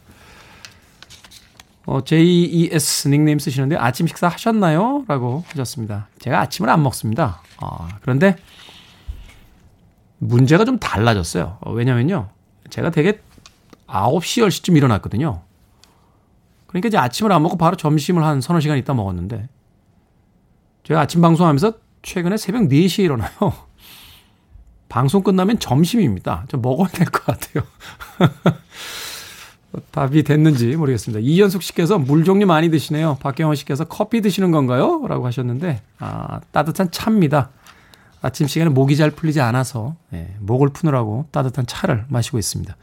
어, JES 닉네임 쓰시는데 아침 식사 하셨나요? 라고 하셨습니다. 제가 아침을 안 먹습니다. 아, 그런데 문제가 좀 달라졌어요. 어, 왜냐면요. 제가 되게 9시, 10시쯤 일어났거든요. 그러니까 이제 아침을 안 먹고 바로 점심을 한 서너 시간 있다 먹었는데 제가 아침 방송하면서 최근에 새벽 4시에 일어나요. 방송 끝나면 점심입니다. 좀 먹어야 될 것 같아요. [laughs] 답이 됐는지 모르겠습니다. 이현숙 씨께서 물 종류 많이 드시네요. 박경원 씨께서 커피 드시는 건가요? 라고 하셨는데, 아, 따뜻한 차입니다. 아침 시간에 목이 잘 풀리지 않아서, 예, 목을 푸느라고 따뜻한 차를 마시고 있습니다.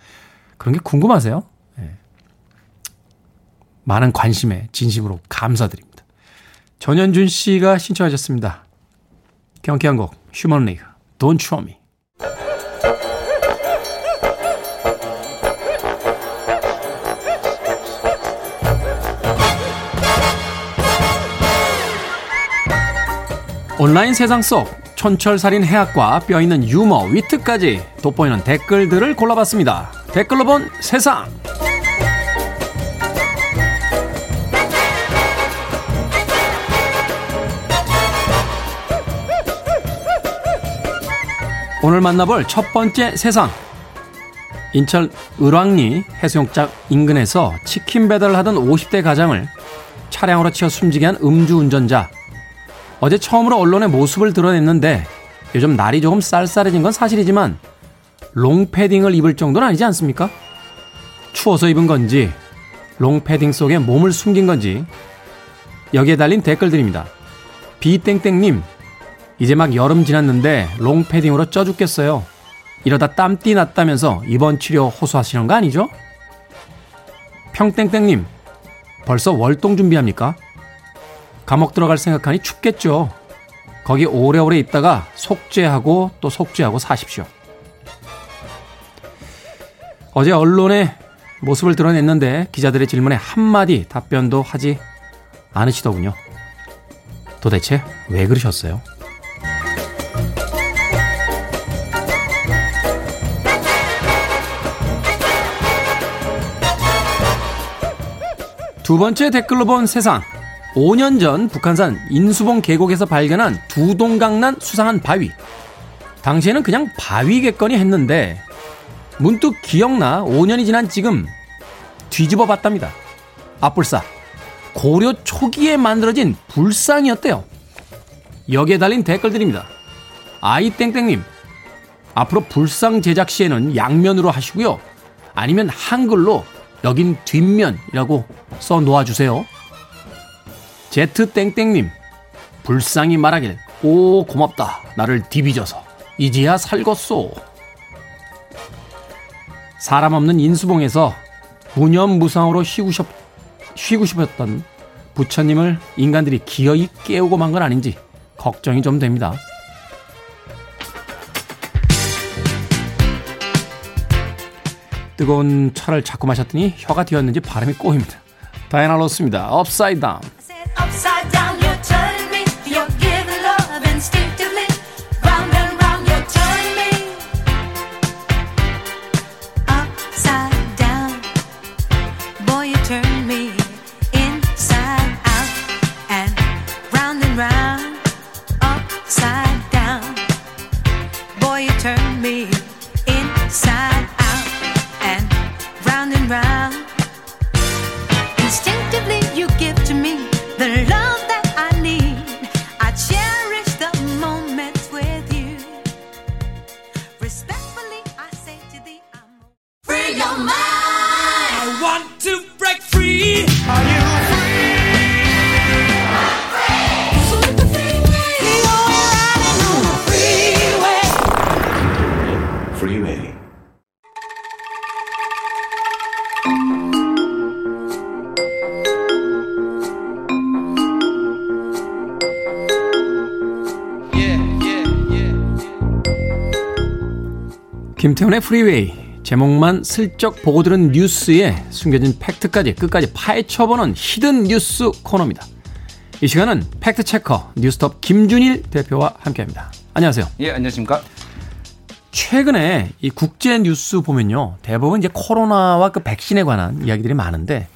그런 게 궁금하세요? 예. 많은 관심에 진심으로 감사드립니다. 전현준 씨가 신청하셨습니다. 경쾌한 곡, 휴먼 리그, Don't Show Me. 온라인 세상 속 촌철살인 해학과 뼈 있는 유머, 위트까지 돋보이는 댓글들을 골라봤습니다. 댓글로 본 세상! 오늘 만나볼 첫 번째 세상. 인천 을왕리 해수욕장 인근에서 치킨 배달을 하던 50대 가장을 차량으로 치어 숨지게 한 음주운전자. 어제 처음으로 언론에 모습을 드러냈는데 요즘 날이 조금 쌀쌀해진 건 사실이지만 롱패딩을 입을 정도는 아니지 않습니까? 추워서 입은 건지 롱패딩 속에 몸을 숨긴 건지 여기에 달린 댓글들입니다. 비땡땡님 이제 막 여름 지났는데 롱패딩으로 쪄 죽겠어요. 이러다 땀띠 났다면서 입원 치료 호소하시는 거 아니죠? 평땡땡님 벌써 월동 준비합니까? 감옥 들어갈 생각하니 춥겠죠. 거기 오래오래 있다가 속죄하고 또 속죄하고 사십시오. 어제 언론에 모습을 드러냈는데 기자들의 질문에 한마디 답변도 하지 않으시더군요. 도대체 왜 그러셨어요? 두 번째 댓글로 본 세상. 5년 전 북한산 인수봉 계곡에서 발견한 두 동강난 수상한 바위. 당시에는 그냥 바위겠거니 했는데 문득 기억나 5년이 지난 지금 뒤집어 봤답니다. 앞불사. 고려 초기에 만들어진 불상이었대요. 여기에 달린 댓글들입니다. 아이땡땡님, 앞으로 불상 제작 시에는 양면으로 하시고요. 아니면 한글로 여긴 뒷면이라고 써 놓아주세요. 제트땡땡님, 불상이 말하길, 오, 고맙다. 나를 디비져서. 이제야 살겄소. 사람 없는 인수봉에서 무념무상으로 쉬고, 싶, 쉬고 싶었던 부처님을 인간들이 기어이 깨우고 만 건 아닌지 걱정이 좀 됩니다. 뜨거운 차를 자꾸 마셨더니 혀가 뒤었는지 발음이 꼬입니다. 다이나 로스입니다. 업사이드 다운. Upside down, 김태훈의 프리웨이 제목만 슬쩍 보고 들은 뉴스에 숨겨진 팩트까지 끝까지 파헤쳐보는 히든 뉴스 코너입니다. 이 시간은 팩트 체커 뉴스톱 김준일 대표와 함께합니다. 안녕하세요. 예, 안녕하십니까? 최근에 이 국제 뉴스 보면요. 대부분 이제 코로나와 그 백신에 관한 이야기들이 많은데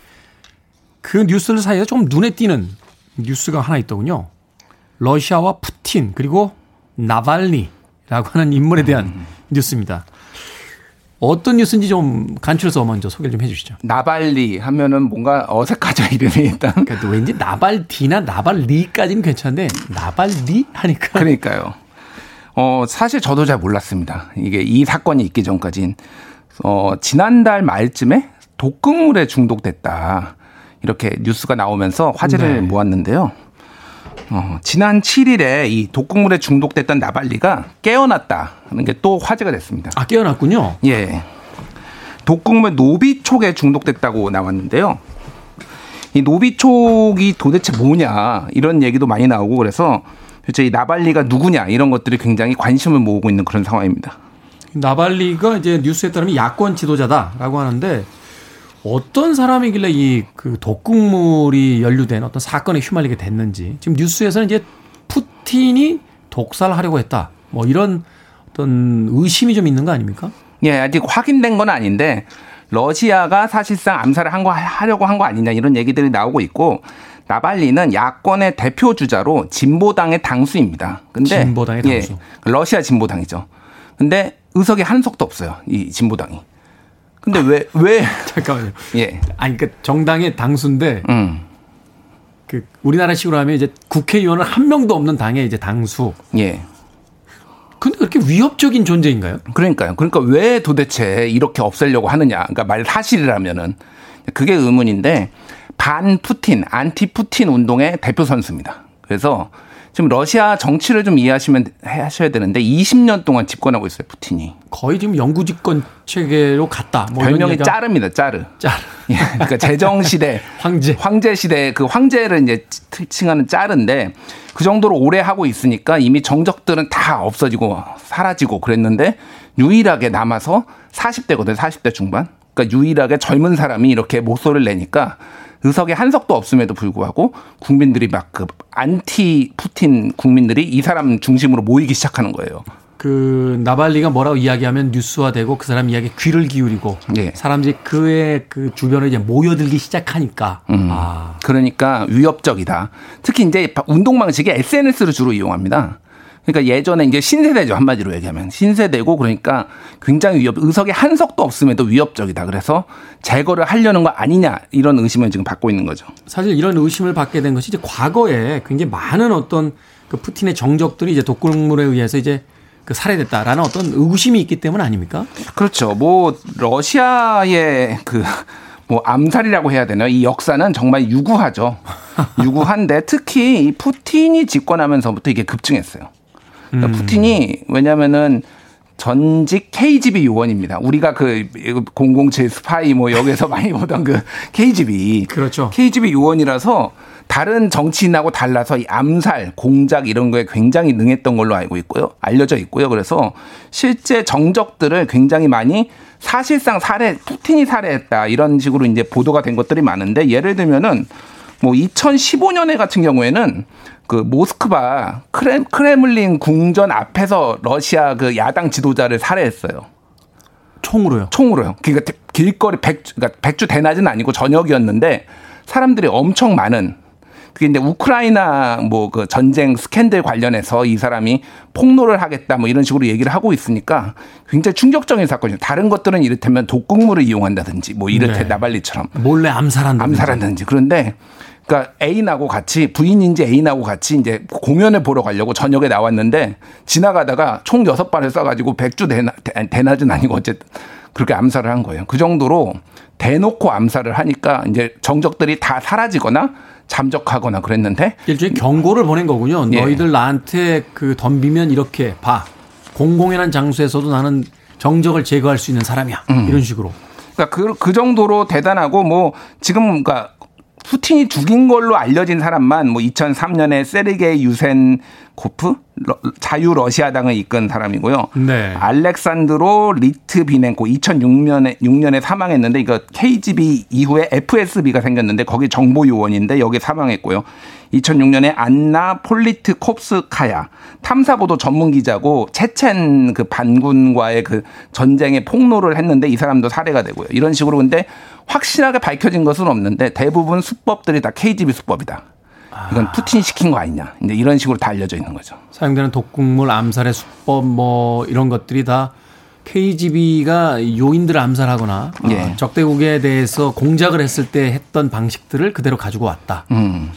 그 뉴스들 사이에 좀 눈에 띄는 뉴스가 하나 있더군요. 러시아와 푸틴 그리고 나발니라고 하는 인물에 대한 뉴스입니다. 어떤 뉴스인지 좀 간추려서 먼저 소개를 좀 해주시죠. 나발리 하면은 뭔가 어색하죠 이름이 [laughs] 일단. 그러니까 왠지 나발디나 나발리까지는 괜찮은데 나발리 하니까 그러니까요. 어 사실 저도 잘 몰랐습니다. 이게 이 사건이 있기 전까진 어 지난달 말쯤에 독극물에 중독됐다 이렇게 뉴스가 나오면서 화제를 네. 모았는데요. 어, 지난 7일에 이 독극물에 중독됐던 나발리가 깨어났다는 게 또 화제가 됐습니다. 아 깨어났군요. 예. 독극물 노비촉에 중독됐다고 나왔는데요. 이 노비촉이 도대체 뭐냐 이런 얘기도 많이 나오고 그래서 도대체 이 나발리가 누구냐 이런 것들이 굉장히 관심을 모으고 있는 그런 상황입니다. 나발리가 이제 뉴스에 따르면 야권 지도자다라고 하는데 어떤 사람이길래 이 그 독극물이 연루된 어떤 사건에 휘말리게 됐는지 지금 뉴스에서는 이제 푸틴이 독살을 하려고 했다 뭐 이런 어떤 의심이 좀 있는 거 아닙니까? 예, 아직 확인된 건 아닌데 러시아가 사실상 암살을 한 거 하려고 한 거 아니냐 이런 얘기들이 나오고 있고 나발리는 야권의 대표 주자로 진보당의 당수입니다. 근데 진보당의 당수. 예, 러시아 진보당이죠. 근데 의석이 한 석도 없어요. 이 진보당이. 근데 왜 왜? [laughs] 잠깐만요. 예. 아니 그 정당의 당수인데 음. 그 우리나라 식으로 하면 이제 국회의원은 한 명도 없는 당의 이제 당수. 예. 근데 그렇게 위협적인 존재인가요? 그러니까요. 그러니까 왜 도대체 이렇게 없애려고 하느냐. 그러니까 말 사실이라면은 그게 의문인데 반 푸틴, 안티 푸틴 운동의 대표 선수입니다. 그래서 지금 러시아 정치를 좀 이해하시면 하셔야 되는데 20년 동안 집권하고 있어요, 푸틴이. 거의 지금 영구 집권 체계로 갔다. 뭐 별명이 얘기가- 짜릅니다, 짜르. 짜르. 예, 그러니까 제정 시대 [laughs] 황제 황제 시대 그 황제를 이제 칭하는 짜르인데 그 정도로 오래 하고 있으니까 이미 정적들은 다 없어지고 사라지고 그랬는데 유일하게 남아서 40대거든 40대 중반. 그러니까 유일하게 젊은 사람이 이렇게 목소리를 내니까 의석에 한 석도 없음에도 불구하고 국민들이 막 그 안티 푸틴 국민들이 이 사람 중심으로 모이기 시작하는 거예요. 그 나발니가 뭐라고 이야기하면 뉴스화되고 그 사람 이야기에 귀를 기울이고 예. 사람들이 그의 그 주변에 이제 모여들기 시작하니까 음. 아, 그러니까 위협적이다. 특히 이제 운동 방식이 SNS를 주로 이용합니다. 그러니까 예전에 이제 신세대죠 한마디로 얘기하면 신세대고 그러니까 굉장히 위협 의석에 한 석도 없음에도 위협적이다. 그래서 제거를 하려는 거 아니냐 이런 의심을 지금 받고 있는 거죠. 사실 이런 의심을 받게 된 것이 이제 과거에 굉장히 많은 어떤 그 푸틴의 정적들이 이제 독극물에 의해서 이제 그 살해됐다라는 어떤 의구심이 있기 때문 아닙니까? 그렇죠. 뭐 러시아의 그 뭐 암살이라고 해야 되나요? 이 역사는 정말 유구하죠. 유구한데 특히 이 푸틴이 집권하면서부터 이게 급증했어요. 그러니까 푸틴이 왜냐면은 전직 KGB 요원입니다. 우리가 그 007 스파이 뭐 여기서 [laughs] 많이 보던 그 KGB. 그렇죠. KGB 요원이라서 다른 정치인하고 달라서 이 암살, 공작 이런 거에 굉장히 능했던 걸로 알고 있고요. 알려져 있고요. 그래서 실제 정적들을 굉장히 많이 사실상 살해, 푸틴이 살해했다 이런 식으로 이제 보도가 된 것들이 많은데 예를 들면은 뭐 2015년에 같은 경우에는 그 모스크바 크렘, 크레물린 궁전 앞에서 러시아 그 야당 지도자를 살해했어요. 총으로요? 총으로요. 그러니까 길거리 백주, 그러니까 백주 대낮은 아니고 저녁이었는데 사람들이 엄청 많은 그게 이제 우크라이나 뭐 그 전쟁 스캔들 관련해서 이 사람이 폭로를 하겠다 뭐 이런 식으로 얘기를 하고 있으니까 굉장히 충격적인 사건이죠. 다른 것들은 이를테면 독극물을 이용한다든지 뭐 이를테 네. 나발리처럼 몰래 암살한다. 암살한다든지 그런데 그러니까 애인하고 같이 부인인지 애인하고 같이 이제 공연을 보러 가려고 저녁에 나왔는데 지나가다가 총 여섯 발을 쏴가지고 백주 대낮, 대낮은 아니고 어쨌든 그렇게 암살을 한 거예요. 그 정도로 대놓고 암살을 하니까 이제 정적들이 다 사라지거나 잠적하거나 그랬는데 일종의 경고를 보낸 거군요. 예. 너희들 나한테 그 덤비면 이렇게 봐. 공공연한 장소에서도 나는 정적을 제거할 수 있는 사람이야. 음. 이런 식으로. 그러니까 그, 그 정도로 대단하고 뭐 지금 그러니까 푸틴이 죽인 걸로 알려진 사람만 뭐 2003년에 세르게이 유셴코프? 러- 자유 러시아당을 이끈 사람이고요. 네. 알렉산드로 리트비넨코 2006년에 6년에 사망했는데 이거 KGB 이후에 FSB가 생겼는데 거기 정보 요원인데 여기 사망했고요. 2006년에 안나 폴리트콥스카야 탐사보도 전문 기자고 체첸 그 반군과의 그 전쟁에 폭로를 했는데 이 사람도 살해가 되고요. 이런 식으로 근데 확실하게 밝혀진 것은 없는데 대부분 수법들이 다 KGB 수법이다. 이건 푸틴 시킨 거 아니냐. 이제 이런 식으로 다 알려져 있는 거죠. 사용되는 독극물 암살의 수법 뭐 이런 것들이 다 KGB가 요인들을 암살하거나 어, 예. 적대국에 대해서 공작을 했을 때 했던 방식들을 그대로 가지고 왔다. 음.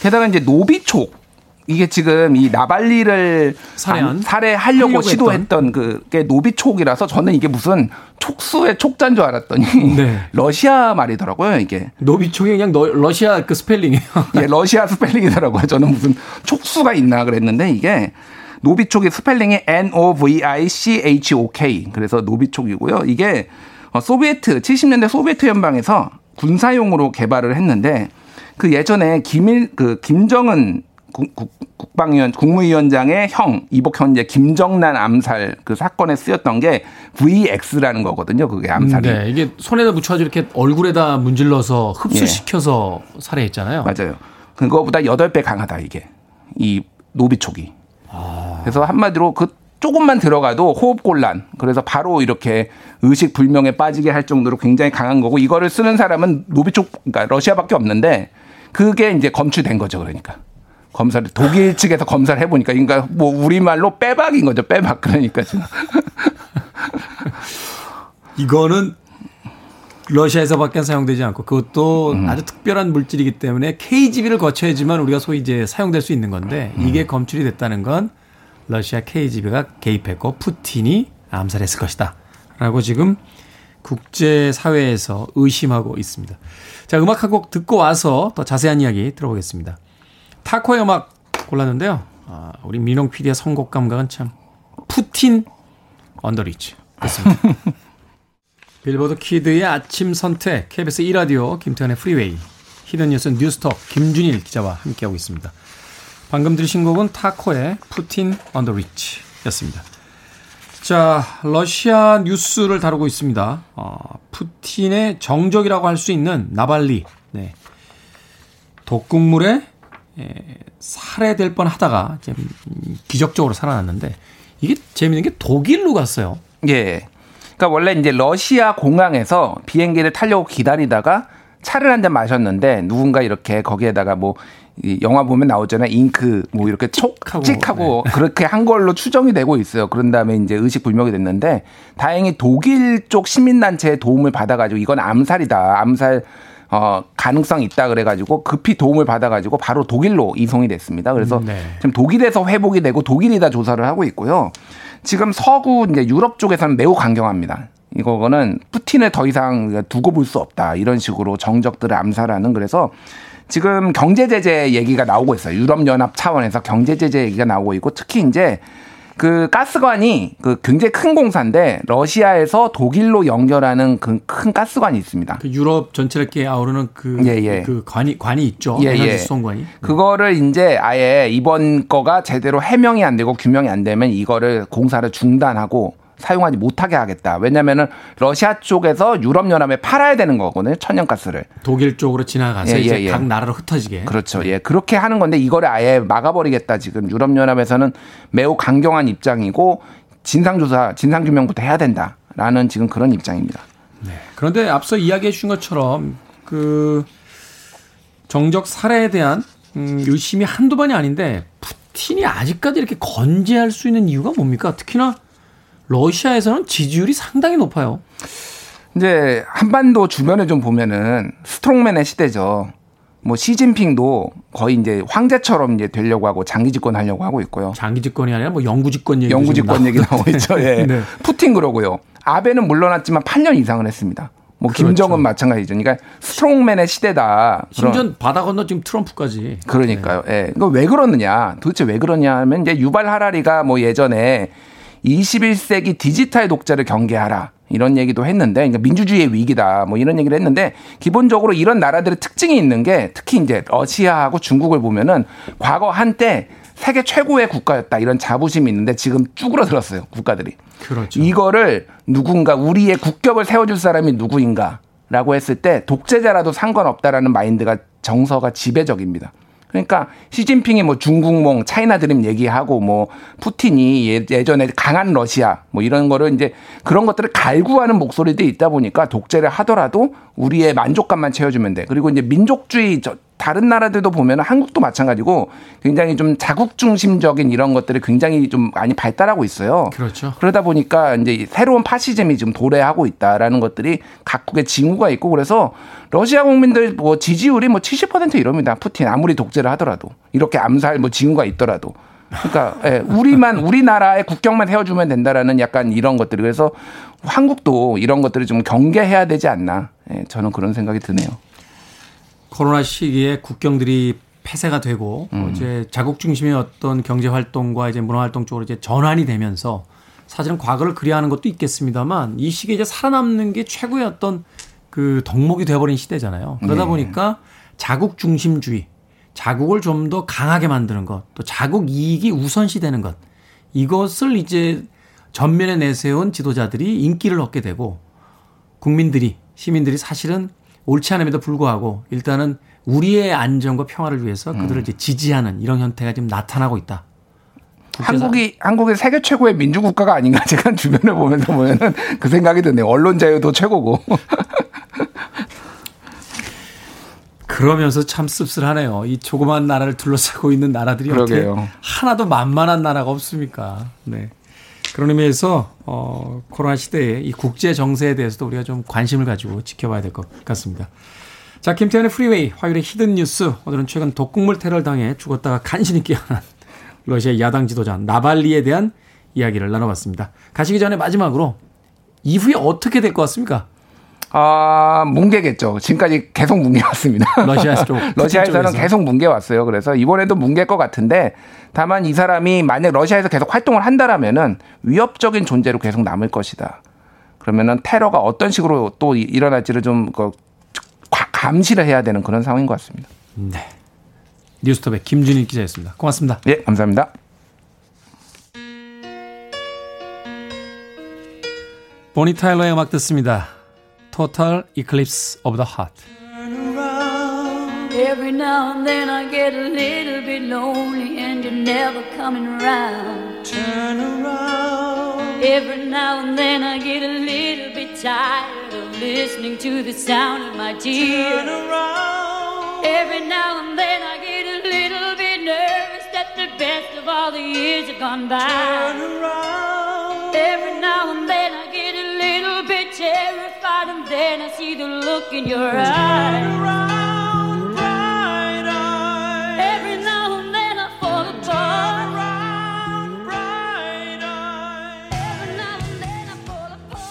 게다가 이제 노비촉 이게 지금 이 나발니를 살해한? 안- 살해하려고 하려고 시도했던 그게 노비촉이라서 저는 이게 무슨 촉수의 촉자인 줄 알았더니 [laughs] 네. 러시아 말이더라고요 이게. 노비촉이 그냥 너- 러시아 그 스펠링이에요. [laughs] 예, 러시아 스펠링이더라고요. 저는 무슨 촉수가 있나 그랬는데 이게 노비촉의 스펠링이 N O V I C H O K 그래서 노비촉이고요. 이게 어, 소비에트 70년대 소비에트 연방에서 군사용으로 개발을 했는데 그 예전에 김일 그 김정은 국, 국, 국방위원 국무위원장의 형 이복 현재 김정난 암살 그 사건에 쓰였던 게 VX라는 거거든요. 그게 암살이. 네, 이게 손에다 묻혀가지고 이렇게 얼굴에다 문질러서 흡수시켜서 살해했잖아요. 맞아요. 그거보다 8배 강하다, 이게. 이 노비촉이. 그래서 한마디로 그 조금만 들어가도 호흡 곤란. 그래서 바로 이렇게 의식 불명에 빠지게 할 정도로 굉장히 강한 거고 이거를 쓰는 사람은 노비촉, 그러니까 러시아밖에 없는데 그게 이제 검출된 거죠, 그러니까. 검사를 독일 측에서 검사를 해보니까 그러니까 뭐 우리말로 빼박인 거죠, 빼박. 그러니까 지금. [laughs] 이거는 러시아에서밖에 사용되지 않고 그것도 음. 아주 특별한 물질이기 때문에 KGB를 거쳐야지만 우리가 소위 이제 사용될 수 있는 건데 음. 이게 검출이 됐다는 건 러시아 KGB가 개입했고 푸틴이 암살했을 것이다. 라고 지금 국제 사회에서 의심하고 있습니다. 자, 음악 한 곡 듣고 와서 더 자세한 이야기 들어보겠습니다. 타코의 음악 골랐는데요. 아, 우리 민홍 PD의 선곡 감각은 참 Puttin' on the Ritz. 됐습니다. [laughs] 빌보드 키드의 아침 선택, KBS 2라디오, 김태훈의 프리웨이, 히든 뉴스 뉴스톱, 김준일 기자와 함께하고 있습니다. 방금 들으신 곡은 타코의 Puttin' on the Ritz 였습니다. 자, 러시아 뉴스를 다루고 있습니다. 어, 푸틴의 정적이라고 할 수 있는 나발니, 네. 독극물에 에, 살해될 뻔 하다가 지금 기적적으로 살아났는데 이게 재밌는 게 독일로 갔어요. 예. 그러니까 원래 이제 러시아 공항에서 비행기를 타려고 기다리다가 차를 한 잔 마셨는데 누군가 이렇게 거기에다가 뭐이 영화 보면 나오잖아요. 잉크 뭐 이렇게 촉찍하고 그렇게 한 걸로 추정이 되고 있어요. 그런 다음에 이제 의식 불명이 됐는데 다행히 독일 쪽 시민단체의 도움을 받아가지고 이건 암살이다. 암살 어, 가능성이 있다 그래가지고 급히 도움을 받아가지고 바로 독일로 이송이 됐습니다. 그래서 네. 지금 독일에서 회복이 되고 독일이 다 조사를 하고 있고요. 지금 서구 이제 유럽 쪽에서는 매우 강경합니다. 이거는 푸틴을 더 이상 두고 볼 수 없다 이런 식으로 정적들을 암살하는 그래서 지금 경제 제재 얘기가 나오고 있어요. 유럽 연합 차원에서 경제 제재 얘기가 나오고 있고 특히 이제 그 가스관이 그 굉장히 큰 공사인데 러시아에서 독일로 연결하는 그 큰 가스관이 있습니다. 그 유럽 전체를 이렇게 아우르는 그, 예, 예. 그 관이 관이 있죠. 예, 에너지 예. 수송관이. 그거를 이제 아예 이번 거가 제대로 해명이 안 되고 규명이 안 되면 이거를 공사를 중단하고 사용하지 못하게 하겠다. 왜냐면은 러시아 쪽에서 유럽 연합에 팔아야 되는 거거든요. 천연가스를. 독일 쪽으로 지나가서 예, 이제 예, 예. 각 나라로 흩어지게. 그렇죠. 예. 그렇게 하는 건데 이거를 아예 막아 버리겠다. 지금 유럽 연합에서는 매우 강경한 입장이고 진상 조사, 진상 규명부터 해야 된다라는 지금 그런 입장입니다. 그런데 앞서 이야기해 주신 것처럼 그 정적 살해에 대한 음, 의심이 한두 번이 아닌데 푸틴이 아직까지 이렇게 건재할 수 있는 이유가 뭡니까? 특히나 러시아에서는 지지율이 상당히 높아요. 이제 한반도 주변에 좀 보면은 스트롱맨의 시대죠. 뭐 시진핑도 거의 이제 황제처럼 이제 되려고 하고 장기 집권하려고 하고 있고요. 장기 집권이 아니라 뭐 영구 집권 얘기 영구 집권 얘기 나오고 있죠. 예. [laughs] 네. 푸틴 그러고요. 아베는 물러났지만 8년 이상을 했습니다. 뭐 그렇죠. 김정은 마찬가지죠. 그러니까 스트롱맨의 시대다. 심지어 바다 건너 지금 트럼프까지. 그러니까요. 예. 이거 왜 그러느냐? 도대체 왜 그러냐 하면 이제 유발 하라리가 뭐 예전에 21세기 디지털 독재를 경계하라. 이런 얘기도 했는데, 그러니까 민주주의의 위기다. 뭐 이런 얘기를 했는데, 기본적으로 이런 나라들의 특징이 있는 게 특히 이제 러시아하고 중국을 보면은 과거 한때 세계 최고의 국가였다. 이런 자부심이 있는데 지금 쭈그러들었어요. 국가들이. 그렇죠. 이거를 누군가 우리의 국격을 세워줄 사람이 누구인가 라고 했을 때 독재자라도 상관없다라는 마인드가 정서가 지배적입니다. 그러니까 시진핑이 뭐 중국몽, 차이나 드림 얘기하고 뭐 푸틴이 예- 예전에 강한 러시아 뭐 이런 거를 이제 그런 것들을 갈구하는 목소리들이 있다 보니까 독재를 하더라도 우리의 만족감만 채워주면 돼. 그리고 이제 민족주의 저 다른 나라들도 보면 한국도 마찬가지고 굉장히 좀 자국 중심적인 이런 것들이 굉장히 좀 많이 발달하고 있어요. 그렇죠. 그러다 보니까 이제 이 새로운 파시즘이 지금 도래하고 있다라는 것들이 각국의 징후가 있고 그래서 러시아 국민들 뭐 지지율이 뭐 70% 이럽니다. 푸틴 아무리 독재를 하더라도 이렇게 암살 뭐 징후가 있더라도. 그러니까 예, 우리만 우리나라의 국경만 세워주면 된다라는 약간 이런 것들이 그래서 한국도 이런 것들을 좀 경계해야 되지 않나. 예, 저는 그런 생각이 드네요. 코로나 시기에 국경들이 폐쇄가 되고 어, 이제 자국 중심의 어떤 경제 활동과 이제 문화 활동 쪽으로 이제 전환이 되면서 사실은 과거를 그리하는 것도 있겠습니다만 이 시기에 이제 살아남는 게 최고의 어떤 그 덕목이 돼버린 시대잖아요. 그러다 네. 보니까 자국 중심주의, 자국을 좀 더 강하게 만드는 것, 또 자국 이익이 우선시 되는 것 이것을 이제 전면에 내세운 지도자들이 인기를 얻게 되고 국민들이 시민들이 사실은 옳지 않음에도 불구하고 일단은 우리의 안전과 평화를 위해서 그들을 이제 지지하는 이런 형태가 지금 나타나고 있다. 한국이 한국이 세계 최고의 민주국가가 아닌가 [laughs] 제가 주변에 보면서 보면은 그 생각이 드네요. 언론 자유도 최고고. [laughs] 그러면서 참 씁쓸하네요. 이 조그만 나라를 둘러싸고 있는 나라들이 그러게요. 어떻게 하나도 만만한 나라가 없습니까? 네. 그런 의미에서 어, 코로나 시대에 이 국제 정세에 대해서도 우리가 좀 관심을 가지고 지켜봐야 될 것 같습니다. 자, 김태훈의 프리웨이 화요일의 히든 뉴스. 오늘은 최근 독극물 테러를 당해 죽었다가 간신히 깨어난 [laughs] 러시아 야당 지도자 나발니에 대한 이야기를 나눠봤습니다. 가시기 전에 마지막으로 이후에 어떻게 될 것 같습니까? 아, 뭉개겠죠. 지금까지 계속 뭉개왔습니다. 러시아 쪽, 러시아에서는. 계속 뭉개왔어요. 그래서 이번에도 뭉갤 것 같은데 다만 이 사람이 만약 러시아에서 계속 활동을 한다라면은 위협적인 존재로 계속 남을 것이다. 그러면은 테러가 어떤 식으로 또 이- 일어날지를 좀 그, 과- 감시를 해야 되는 그런 상황인 것 같습니다. 네. 뉴스톱의 김준일 기자였습니다. 고맙습니다. 예, 감사합니다. 보니 타일러의 음악 듣습니다. Total Eclipse of the Heart. Every now and then I get a little bit lonely and you're never coming around. Turn around. Every now and then I get a little bit tired of listening to the sound of my tears. Turn around. Every now and then I get a little bit nervous that the best of all the years have gone by. Turn around. Every now and then I terrified and then I see the look in your eyes. Every now and then I fall apart. Every now and then I fall apart.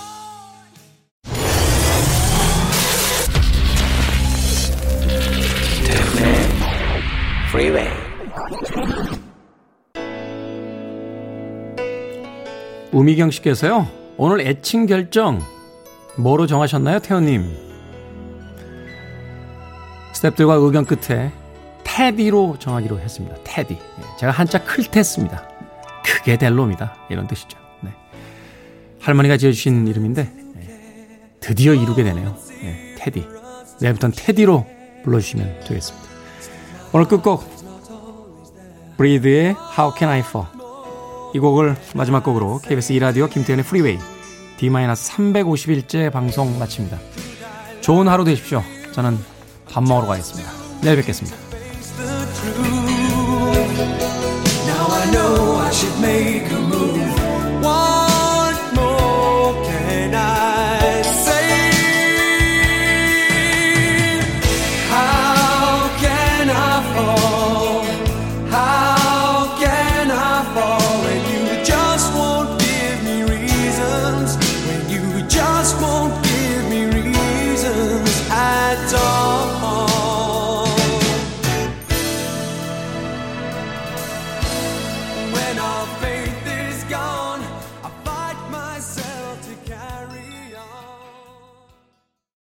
Freeway. 우미경 씨께서요. 오늘 애칭 결정 뭐로 정하셨나요, 태연님? 스탭들과 의견 끝에 테디로 정하기로 했습니다. 테디. 예, 제가 한자 클테스입니다. 크게 델로입니다. 이런 뜻이죠. 네. 할머니가 지어주신 이름인데 예, 드디어 이루게 되네요. 예, 테디. 내일부터는 테디로 불러주시면 되겠습니다. 오늘 끝곡 브리드의 How Can I Fall 이 곡을 마지막 곡으로 KBS 2라디오 김태훈의 프리웨이 D-351째 방송 마칩니다. 좋은 하루 되십시오. 저는 밥 먹으러 가겠습니다. 내일 뵙겠습니다.